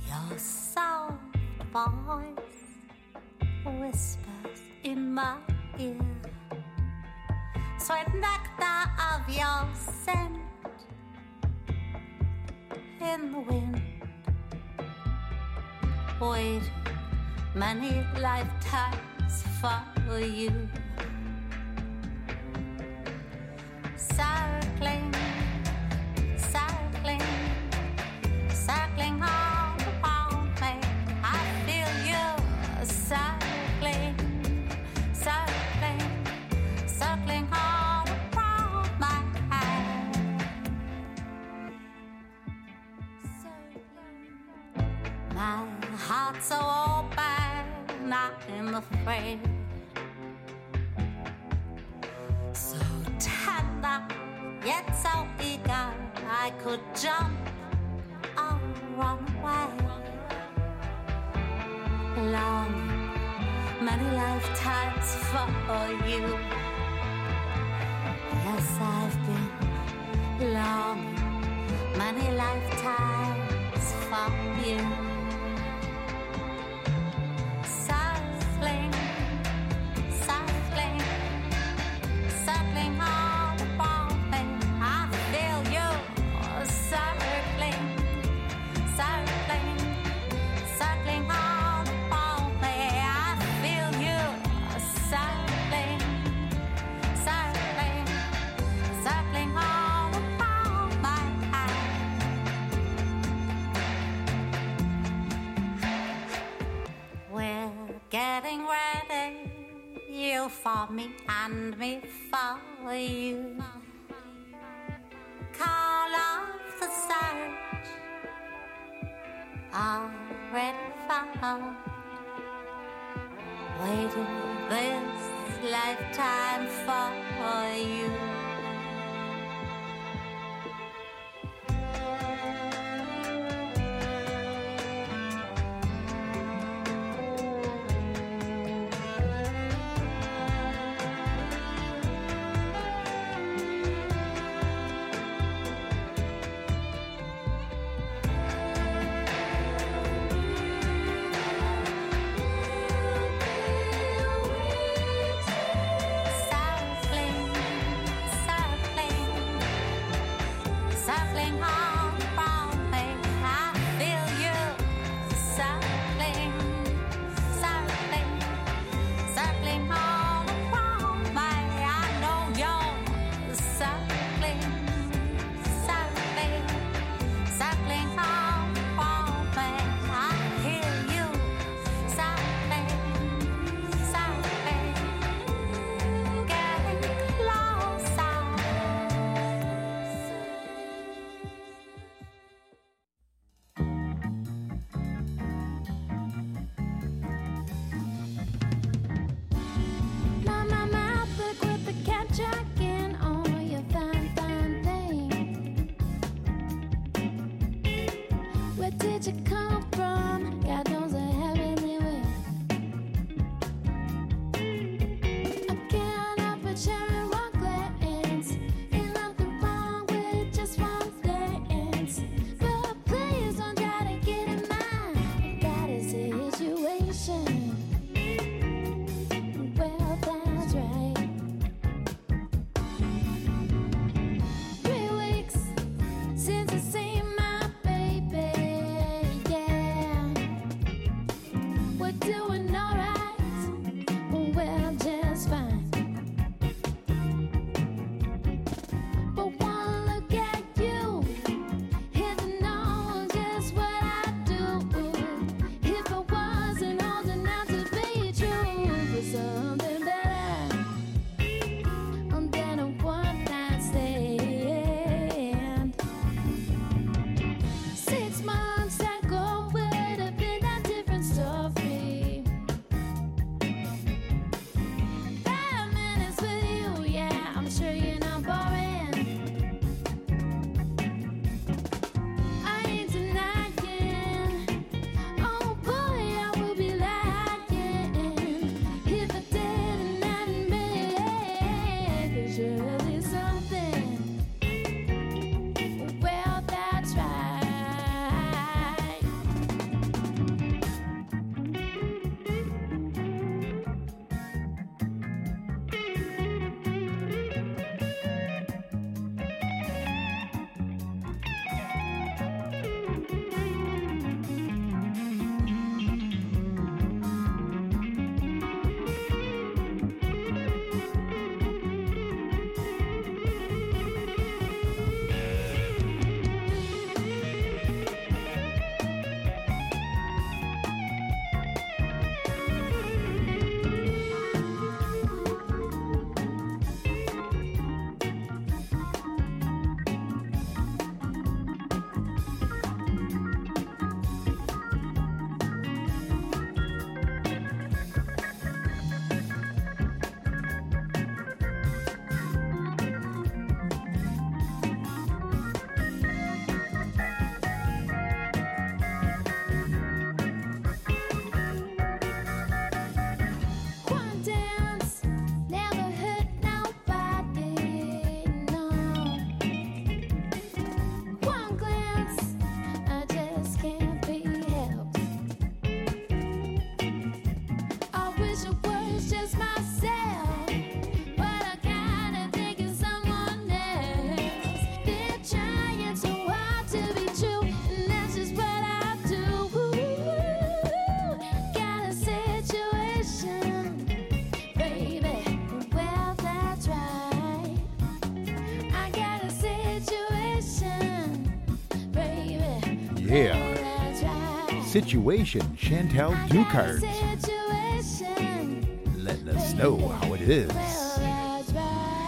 Your soft voice whispers in my ear. Sweet nectar of your scent in the wind. Waited many lifetimes for you. Situation Chantil Dukart. Letting us know how it is.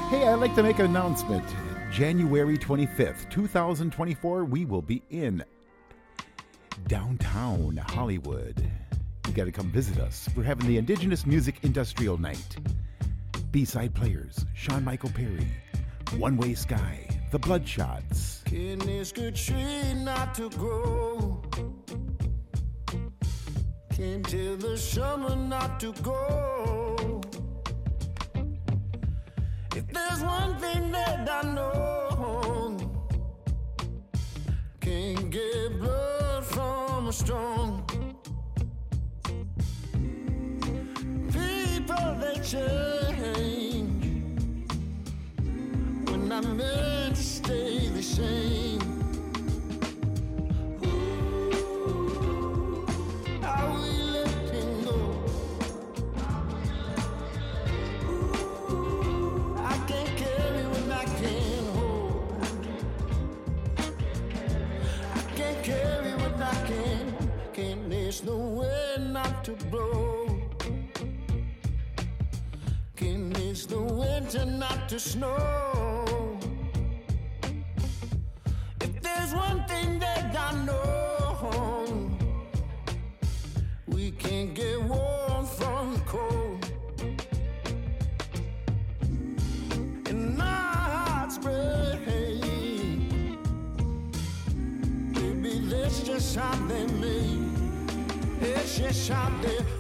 Hey, I'd like to make an announcement. January 25th, 2024, we will be in downtown Hollywood. You got to come visit us. We're having the Indigenous Music Industrial Night. B-side players, Sean Michael Perry, One Way Sky, The Bloodshots, Can this good tree not to grow? Can tell the summer not to go. If there's one thing that I know, can't get blood from a stone. People they change can't I can. Hold I can't there's no way not Can't miss the to blow. Can there's no winter not to snow. One thing that I know, we can't get warm from cold. And our hearts break. Maybe that's just how they made. It's just how they.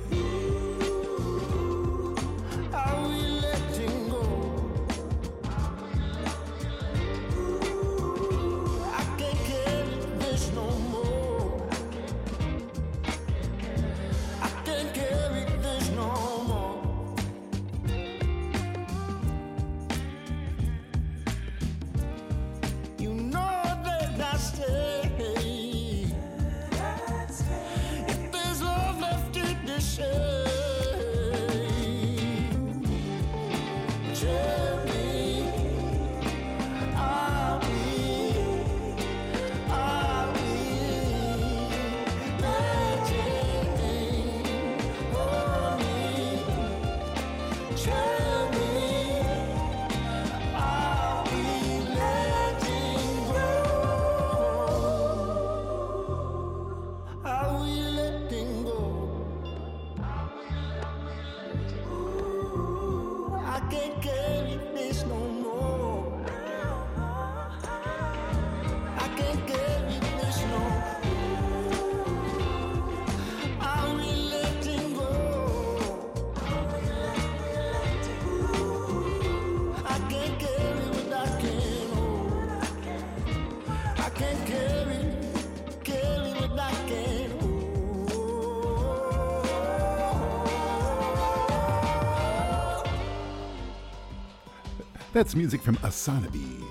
That's music from Aysanabee.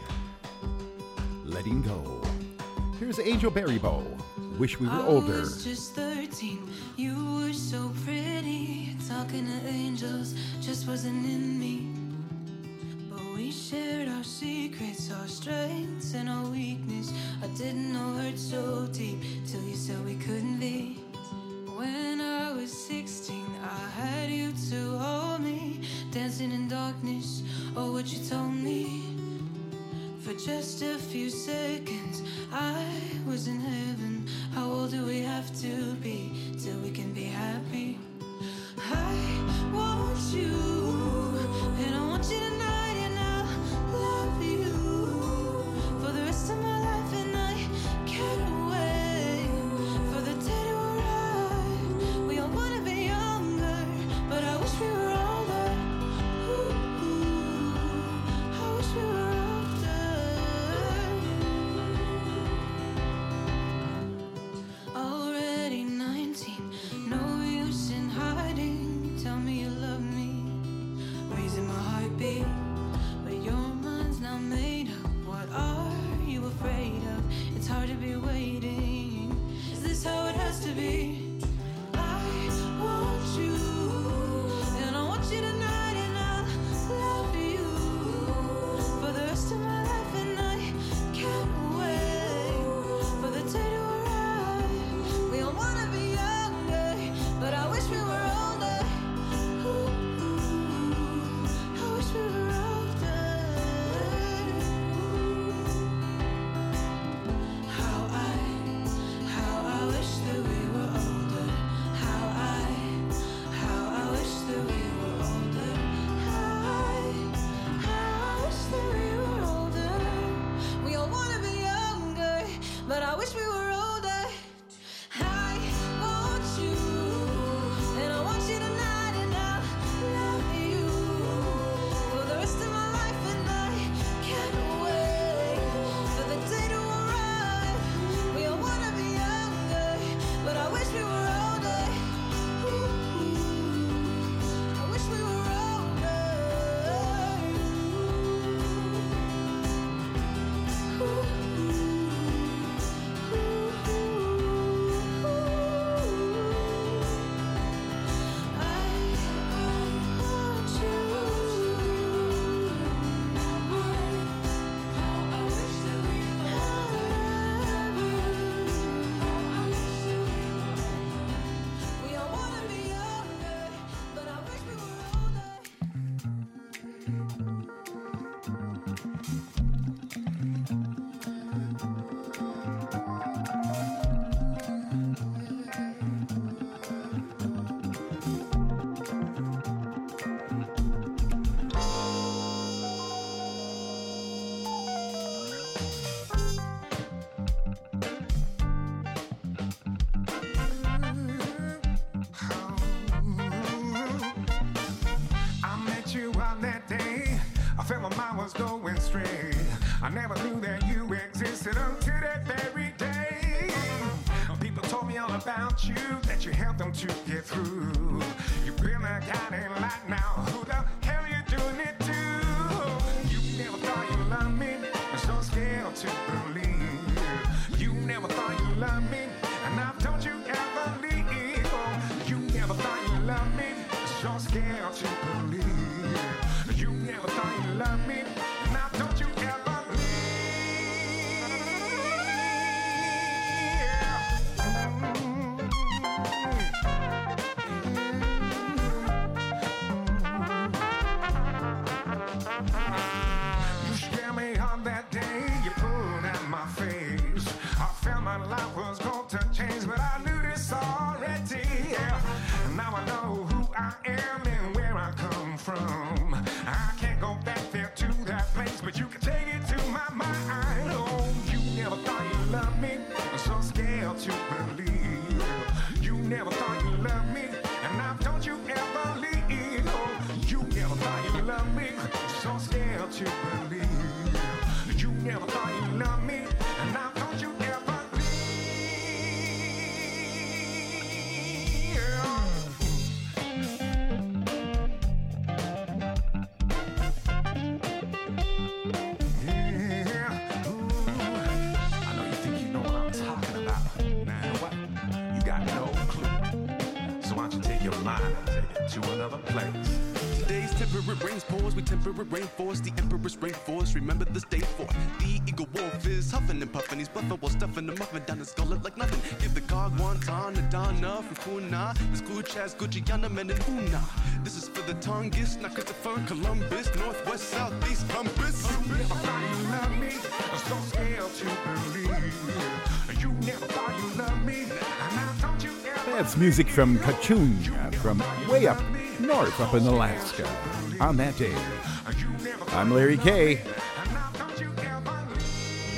Letting go. Here's Angel Baribeau. Wish we were I older. was just 13. You were so pretty. Talking to angels just wasn't in me. But we shared our secrets, our strengths, and our weakness. I didn't know hurt so deep till you said we couldn't be. What you told me. For just a few seconds, I was in heaven. How old do we have to be till we can be happy? Straight. I never knew temperate the emperor's rainforest. Remember this day for the eagle wolf is huffing and puffing. He's bluffing while stuffing the muffin down his gullet like nothing. Give the cog wonton, Donna from Puna. This Guchas, Gucciana, men and Una. This is for the Tongass, not Christopher Columbus, Northwest, Southeast, Compass. You never thought you loved me. I'm so scared to believe. You never thought you loved me. That's music from Qacung, uh, from way up north up in Alaska. On that day, I'm Larry K.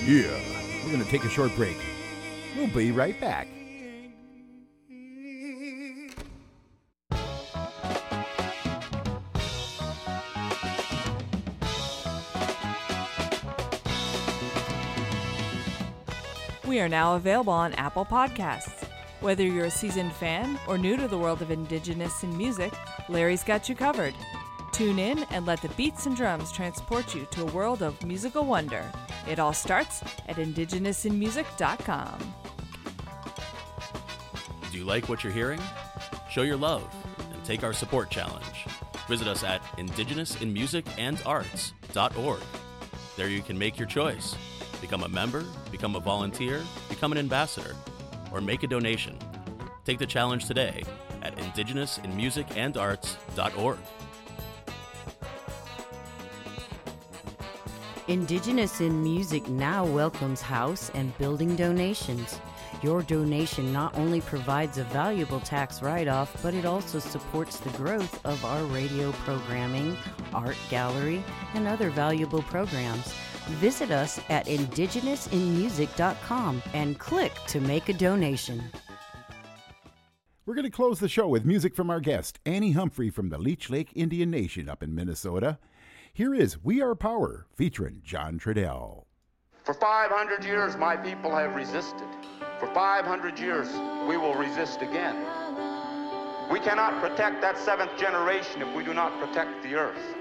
Yeah, we're going to take a short break. We'll be right back. We are now available on Apple Podcasts. Whether you're a seasoned fan or new to the world of Indigenous in music, Larry's got you covered. Tune in and let the beats and drums transport you to a world of musical wonder. It all starts at indigenousinmusic.com. Do you like what you're hearing? Show your love and take our support challenge. Visit us at indigenousinmusicandarts.org. There you can make your choice. Become a member, become a volunteer, become an ambassador, or make a donation. Take the challenge today at indigenousinmusicandarts.org. Indigenous in Music now welcomes house and building donations. Your donation not only provides a valuable tax write off, but it also supports the growth of our radio programming, art gallery, and other valuable programs. Visit us at indigenousinmusic.com and click to make a donation. We're going to close the show with music from our guest, Annie Humphrey from the Leech Lake Indian Nation up in Minnesota. Here is We Are Power featuring John Trudell. For 500 years, my people have resisted. For 500 years, we will resist again. We cannot protect that seventh generation if we do not protect the earth.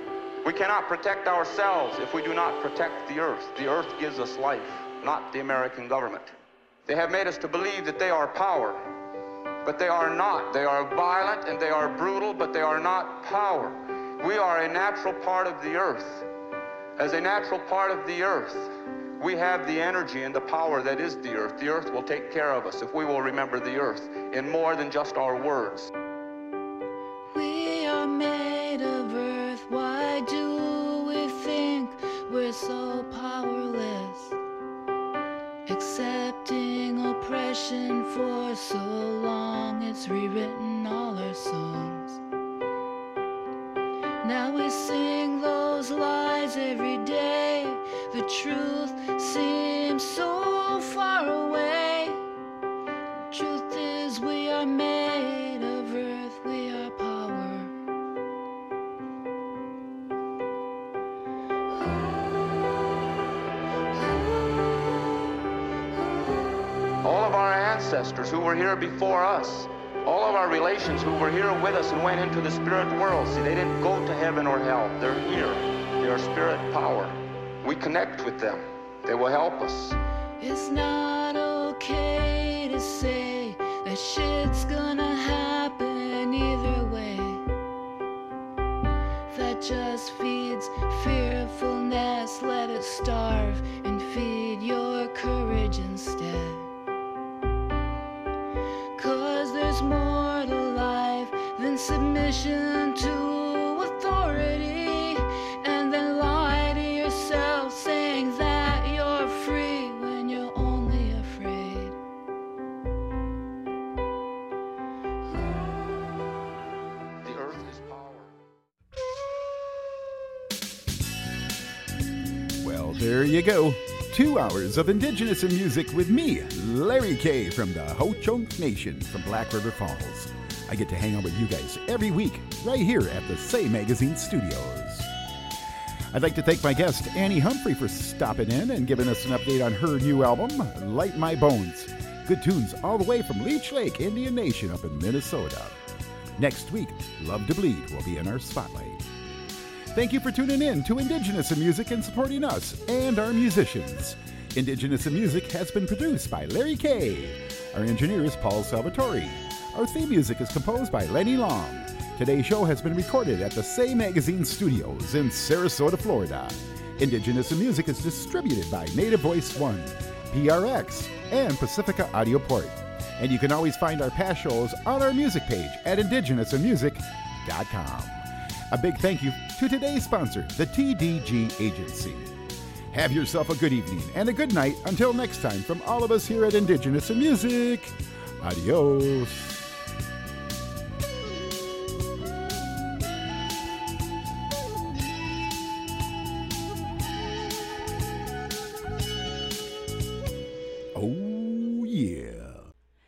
We cannot protect ourselves if we do not protect the earth. The earth gives us life, not the American government. They have made us to believe that they are power, but they are not. They are violent and they are brutal, but they are not power. We are a natural part of the earth. As a natural part of the earth, we have the energy and the power that is the earth. The earth will take care of us if we will remember the earth in more than just our words. We are made of earth. Why do we think we're so powerless? Accepting oppression for so long, it's rewritten all our songs. Now we sing those lies every day. The truth seems so far away. Truth is, we are made of earth, we are power. All of our ancestors who were here before us all of our relations who were here with us and went into the spirit world. See, they didn't go to heaven or hell. They're here. They are spirit power. We connect with them. They will help us. It's not okay to say that shit's gonna happen either way. That just feeds fearfulness. Let it starve and feed your courage instead. Life submission to authority. And then lie to yourself saying that you're free when you're only afraid. The earth is power. Well, there you go. Two hours of Indigenous in music with me, Larry K. from the Ho Chunk Nation from Black River Falls. I get to hang out with you guys every week right here at the Say Magazine Studios. I'd like to thank my guest, Annie Humphrey, for stopping in and giving us an update on her new album, Light My Bones. Good tunes all the way from Leech Lake, Indian Nation, up in Minnesota. Next week, Love to Bleed will be in our spotlight. Thank you for tuning in to Indigenous in Music and supporting us and our musicians. Indigenous in Music has been produced by Larry K. Our engineer is Paul Salvatore. Our theme music is composed by Lenny Long. Today's show has been recorded at the Say Magazine Studios in Sarasota, Florida. Indigenous Music is distributed by Native Voice One, PRX, and Pacifica Audio Port. And you can always find our past shows on our music page at indigenousinmusic.com. A big thank you to today's sponsor, the TDG Agency. Have yourself a good evening and a good night until next time from all of us here at Indigenous in Music. Adios.